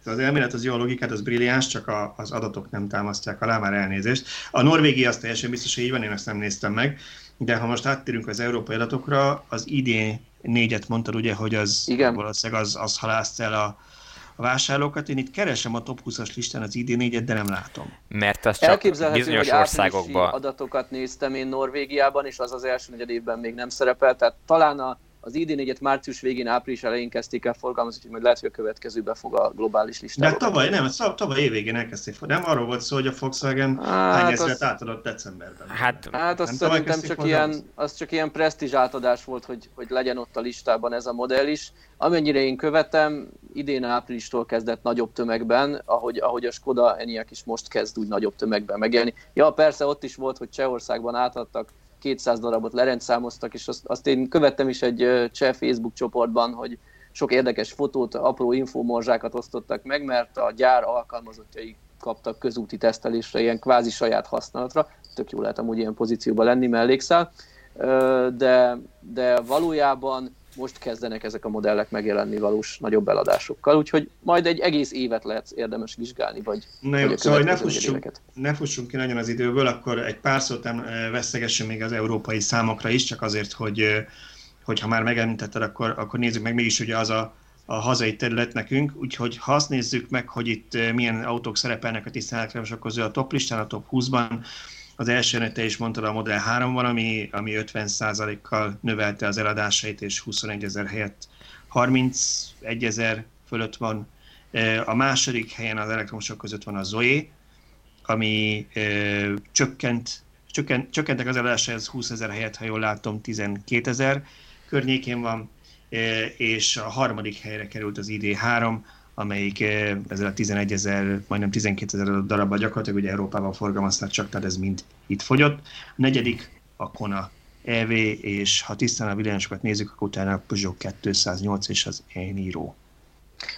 Az elmélet az jó, a logikát az brilliáns, csak a, az adatok nem támasztják alá, már elnézést. A Norvégia az teljesen biztos, hogy így van, én ezt nem néztem meg, de ha most áttérünk az európai adatokra, az idén négyet mondtad ugye, hogy az Igen. valószínűleg az, az halászt el a, a vásárlókat. Én itt keresem a top 20-as listán az ID 4 de nem látom. Mert az csak bizonyos hogy országokban. adatokat néztem én Norvégiában, és az az első negyed évben még nem szerepelt. Tehát talán a az ID4-et március végén, április elején kezdték el forgalmazni, úgyhogy majd lehet, hogy a következőbe fog a globális listára. De tavaly, nem, tavaly évvégén elkezdték, nem arról volt szó, hogy a Volkswagen hát hány ezeret átadott decemberben. Hát, hát az szerintem csak ilyen, az csak ilyen presztízs átadás volt, hogy, hogy legyen ott a listában ez a modell is. Amennyire én követem, idén áprilistól kezdett nagyobb tömegben, ahogy, ahogy a Skoda Enyaq is most kezd úgy nagyobb tömegben megjelenni. Ja, persze ott is volt, hogy Csehországban átadtak 200 darabot lerendszámoztak, és azt, azt én követtem is egy cseh Facebook csoportban, hogy sok érdekes fotót, apró infomorzsákat osztottak meg, mert a gyár alkalmazottjai kaptak közúti tesztelésre, ilyen kvázi saját használatra. Tök jó lehet amúgy ilyen pozícióban lenni mellékszál. De, de valójában most kezdenek ezek a modellek megjelenni valós nagyobb eladásokkal, úgyhogy majd egy egész évet lehet érdemes vizsgálni, vagy, Na jó, vagy szóval, hogy ne fussunk, ne fussunk ki nagyon az időből, akkor egy pár szót vesztegessünk még az európai számokra is, csak azért, hogy, ha már megemlítetted, akkor, akkor nézzük meg mégis ugye az a, a hazai terület nekünk, úgyhogy ha azt nézzük meg, hogy itt milyen autók szerepelnek a tisztán közül a top listán, a top 20-ban, az első te is mondtad a Model 3 van, ami, ami 50%-kal növelte az eladásait, és 21 ezer helyett 31 ezer fölött van. A második helyen az elektromosok között van a Zoe, ami csökkent, csökkent, csökkentek az eladásai, ez 20 ezer helyett, ha jól látom, 12 ezer környékén van, és a harmadik helyre került az ID3, amelyik ezzel a 11 ezer, majdnem 12 ezer darabban gyakorlatilag ugye Európában forgalmazták csak, tehát ez mind itt fogyott. A negyedik a Kona EV, és ha tisztán a villanyosokat nézzük, akkor utána a Peugeot 208 és az Eniro.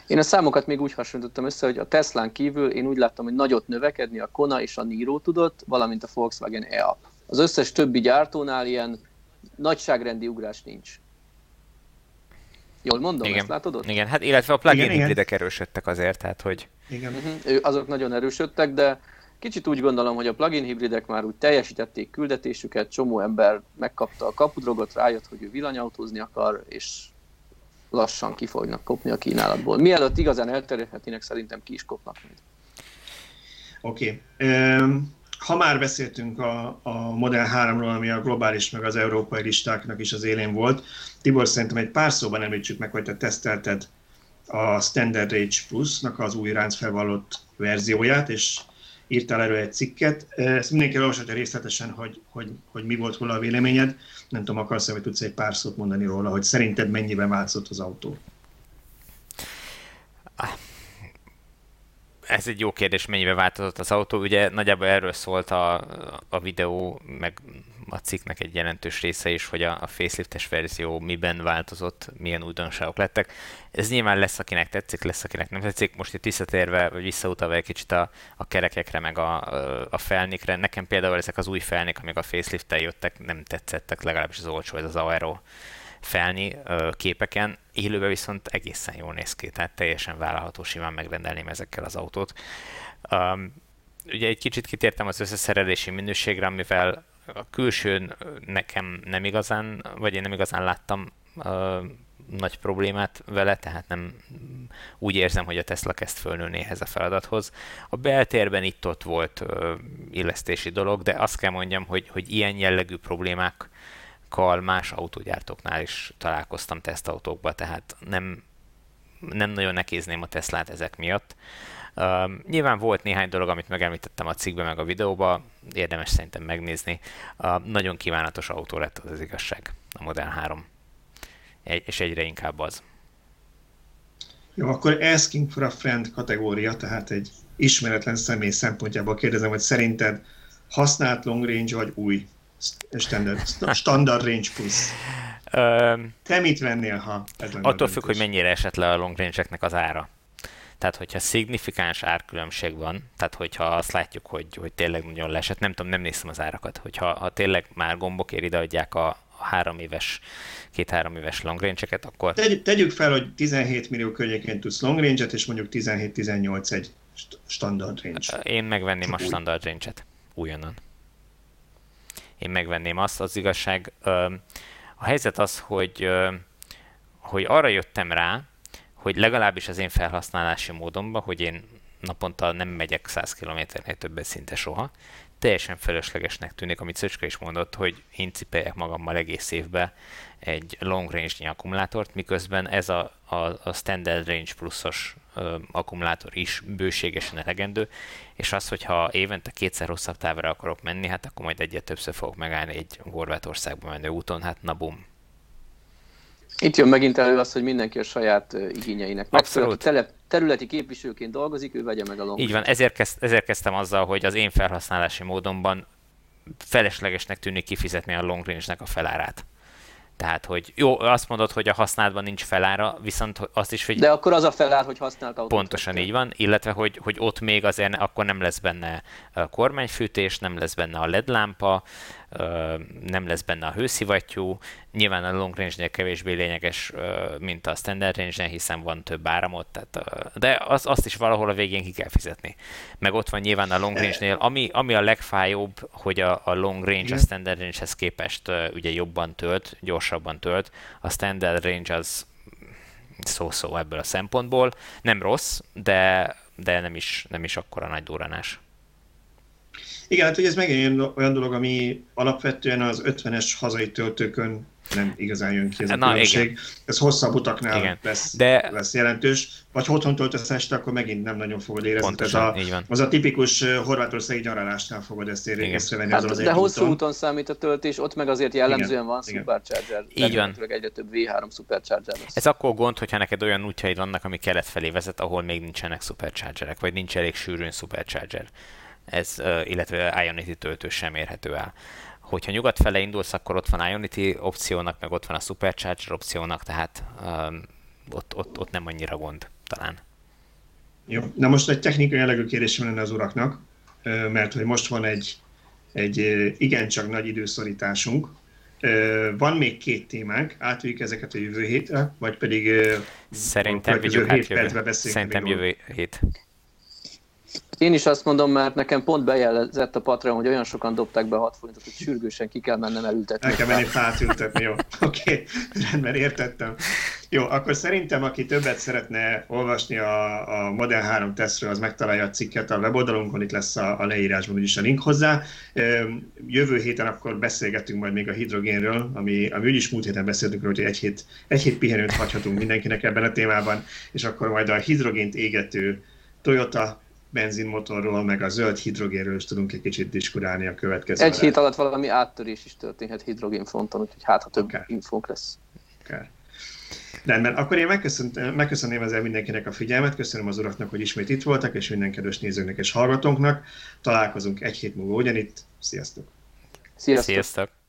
Én a számokat még úgy hasonlítottam össze, hogy a Teslán kívül én úgy láttam, hogy nagyot növekedni a Kona és a Niro tudott, valamint a Volkswagen e Az összes többi gyártónál ilyen nagyságrendi ugrás nincs. Jól mondom, igen. ezt látod ott? Igen, hát illetve a plug-in hibridek erősödtek azért, tehát hogy... Igen. Uh-huh. Azok nagyon erősödtek, de kicsit úgy gondolom, hogy a plug-in hibridek már úgy teljesítették küldetésüket, csomó ember megkapta a kapudrogot, rájött, hogy ő villanyautózni akar, és lassan ki fognak kopni a kínálatból. Mielőtt igazán elterjedhetnének, szerintem ki is kopnak. Oké. Okay. Um, ha már beszéltünk a, a Model 3-ról, ami a globális meg az európai listáknak is az élén volt, Tibor, szerintem egy pár szóban említsük meg, hogy te tesztelted a Standard Range Plus-nak az új ráncfelvallott verzióját, és írtál erről egy cikket. Ezt mindenki olvashatja részletesen, hogy, hogy, hogy mi volt róla a véleményed. Nem tudom, akarsz hogy tudsz egy pár szót mondani róla, hogy szerinted mennyiben változott az autó? Ez egy jó kérdés, mennyibe változott az autó. Ugye nagyjából erről szólt a, a videó, meg a cikknek egy jelentős része is, hogy a, a faceliftes verzió miben változott, milyen újdonságok lettek. Ez nyilván lesz, akinek tetszik, lesz, akinek nem tetszik. Most itt visszatérve, vagy visszautalva egy kicsit a, a kerekekre, meg a, a felnikre. Nekem például ezek az új felnik, amik a facelift jöttek, nem tetszettek, legalábbis az olcsó, ez az Aero felni képeken, élőben viszont egészen jól néz ki, tehát teljesen vállalható, simán megrendelném ezekkel az autót. Um, ugye egy kicsit kitértem az összeszerelési minőségre, amivel a külsőn nekem nem igazán, vagy én nem igazán láttam nagy problémát vele, tehát nem úgy érzem, hogy a Tesla kezd fölnőni ehhez a feladathoz. A beltérben itt-ott volt uh, illesztési dolog, de azt kell mondjam, hogy, hogy ilyen jellegű problémákkal más autógyártóknál is találkoztam tesztautókba, tehát nem, nem nagyon nekézném a Teslát ezek miatt. Uh, nyilván volt néhány dolog, amit megemlítettem a cikkben, meg a videóba, érdemes szerintem megnézni. Uh, nagyon kívánatos autó lett az, az igazság, a Model 3. Egy, és egyre inkább az. Jó, akkor asking for a friend kategória, tehát egy ismeretlen személy szempontjából kérdezem, hogy szerinted használt long range vagy új standard, standard range plus? Te mit vennél, ha ez lenne Attól függ, hogy mennyire esett le a long range-eknek az ára. Tehát, hogyha szignifikáns árkülönbség van, tehát hogyha azt látjuk, hogy, hogy tényleg nagyon lesett, nem tudom, nem néztem az árakat, hogyha ha tényleg már gombokért ideadják a, a három éves, két-három éves long range-eket, akkor... Tegy, tegyük fel, hogy 17 millió környékén tudsz long range-et, és mondjuk 17-18 egy standard range. Én megvenném a standard range-et újonnan. Én megvenném azt, az igazság. A helyzet az, hogy, hogy arra jöttem rá, hogy legalábbis az én felhasználási módomban, hogy én naponta nem megyek 100 km-nél többet szinte soha, teljesen feleslegesnek tűnik, amit Szöcske is mondott, hogy én cipeljek magammal egész évben egy long range akkumulátort, miközben ez a, a, a standard range pluszos ö, akkumulátor is bőségesen elegendő, és az, hogyha évente kétszer hosszabb távra akarok menni, hát akkor majd egyet többször fogok megállni egy Horvátországba menő úton, hát na bum, itt jön megint elő az, hogy mindenki a saját igényeinek megfelelő. Tele, területi képviselőként dolgozik, ő vegye meg a long Így van, ezért, kezd, ezért kezdtem azzal, hogy az én felhasználási módomban feleslegesnek tűnik kifizetni a long range-nek a felárát. Tehát, hogy jó, azt mondod, hogy a használatban nincs felára, viszont azt is, hogy... De akkor az a felár, hogy használt autót. Pontosan így van, illetve, hogy, hogy ott még azért akkor nem lesz benne kormányfűtés, nem lesz benne a LED lámpa, nem lesz benne a hőszivattyú, nyilván a long range-nél kevésbé lényeges, mint a standard range hiszen van több áramot, tehát, de az, azt is valahol a végén ki kell fizetni. Meg ott van nyilván a long range-nél, ami, ami a legfájóbb, hogy a, a long range a standard range-hez képest ugye jobban tölt, gyorsabban tölt, a standard range az szó-szó ebből a szempontból. Nem rossz, de, de nem is, nem is akkora nagy duranás. Igen, hát hogy ez megint olyan dolog, ami alapvetően az 50-es hazai töltőkön nem igazán jön ki ez a Na, különbség. Igen. Ez hosszabb utaknál igen. Lesz, De... lesz jelentős. Vagy ha otthon töltesz este, akkor megint nem nagyon fogod érezni. Pontosan, ez a, az a tipikus horvátországi nyaralásnál fogod ezt észrevenni. Hát, az de hosszú úton. úton számít a töltés, ott meg azért jellemzően igen, van igen. supercharger. Így van. Egyre több V3 supercharger lesz. Ez akkor gond, hogyha neked olyan útjaid vannak, ami kelet felé vezet, ahol még nincsenek superchargerek, vagy nincs elég sűrűn supercharger. Ez, illetve Ionity töltő sem érhető el hogyha nyugat fele indulsz, akkor ott van Ionity opciónak, meg ott van a Supercharger opciónak, tehát um, ott, ott, ott nem annyira gond talán. Jó, na most egy technikai jellegű kérdésem lenne az uraknak, mert hogy most van egy, egy igencsak nagy időszorításunk. Van még két témánk, átvigyük ezeket a jövő hétre, vagy pedig Szerintem vigyük át jövő, Szerintem jövő hét. Én is azt mondom, mert nekem pont bejelzett a Patreon, hogy olyan sokan dobták be 6 forintot, hogy sürgősen ki kell mennem elültetni. El kell menni fát ültetni, jó. Oké, okay. rendben, értettem. Jó, akkor szerintem, aki többet szeretne olvasni a, a Model 3 tesztről, az megtalálja a cikket a weboldalunkon, itt lesz a, a leírásban úgyis a link hozzá. Jövő héten akkor beszélgetünk majd még a hidrogénről, ami, ami úgyis múlt héten beszéltünk róla, hogy egy hét, egy hét pihenőt hagyhatunk mindenkinek ebben a témában, és akkor majd a hidrogént égető Toyota benzinmotorról, meg a zöld hidrogénről is tudunk egy kicsit diskurálni a következő. Egy hét alatt valami áttörés is történhet hidrogénfronton, úgyhogy hát ha több okay. infónk lesz. Okay. Rendben, akkor én megköszönném ezzel mindenkinek a figyelmet, köszönöm az uraknak, hogy ismét itt voltak, és minden kedves nézőknek és hallgatónknak. Találkozunk egy hét múlva ugyanitt. Sziasztok! Sziasztok! Sziasztok.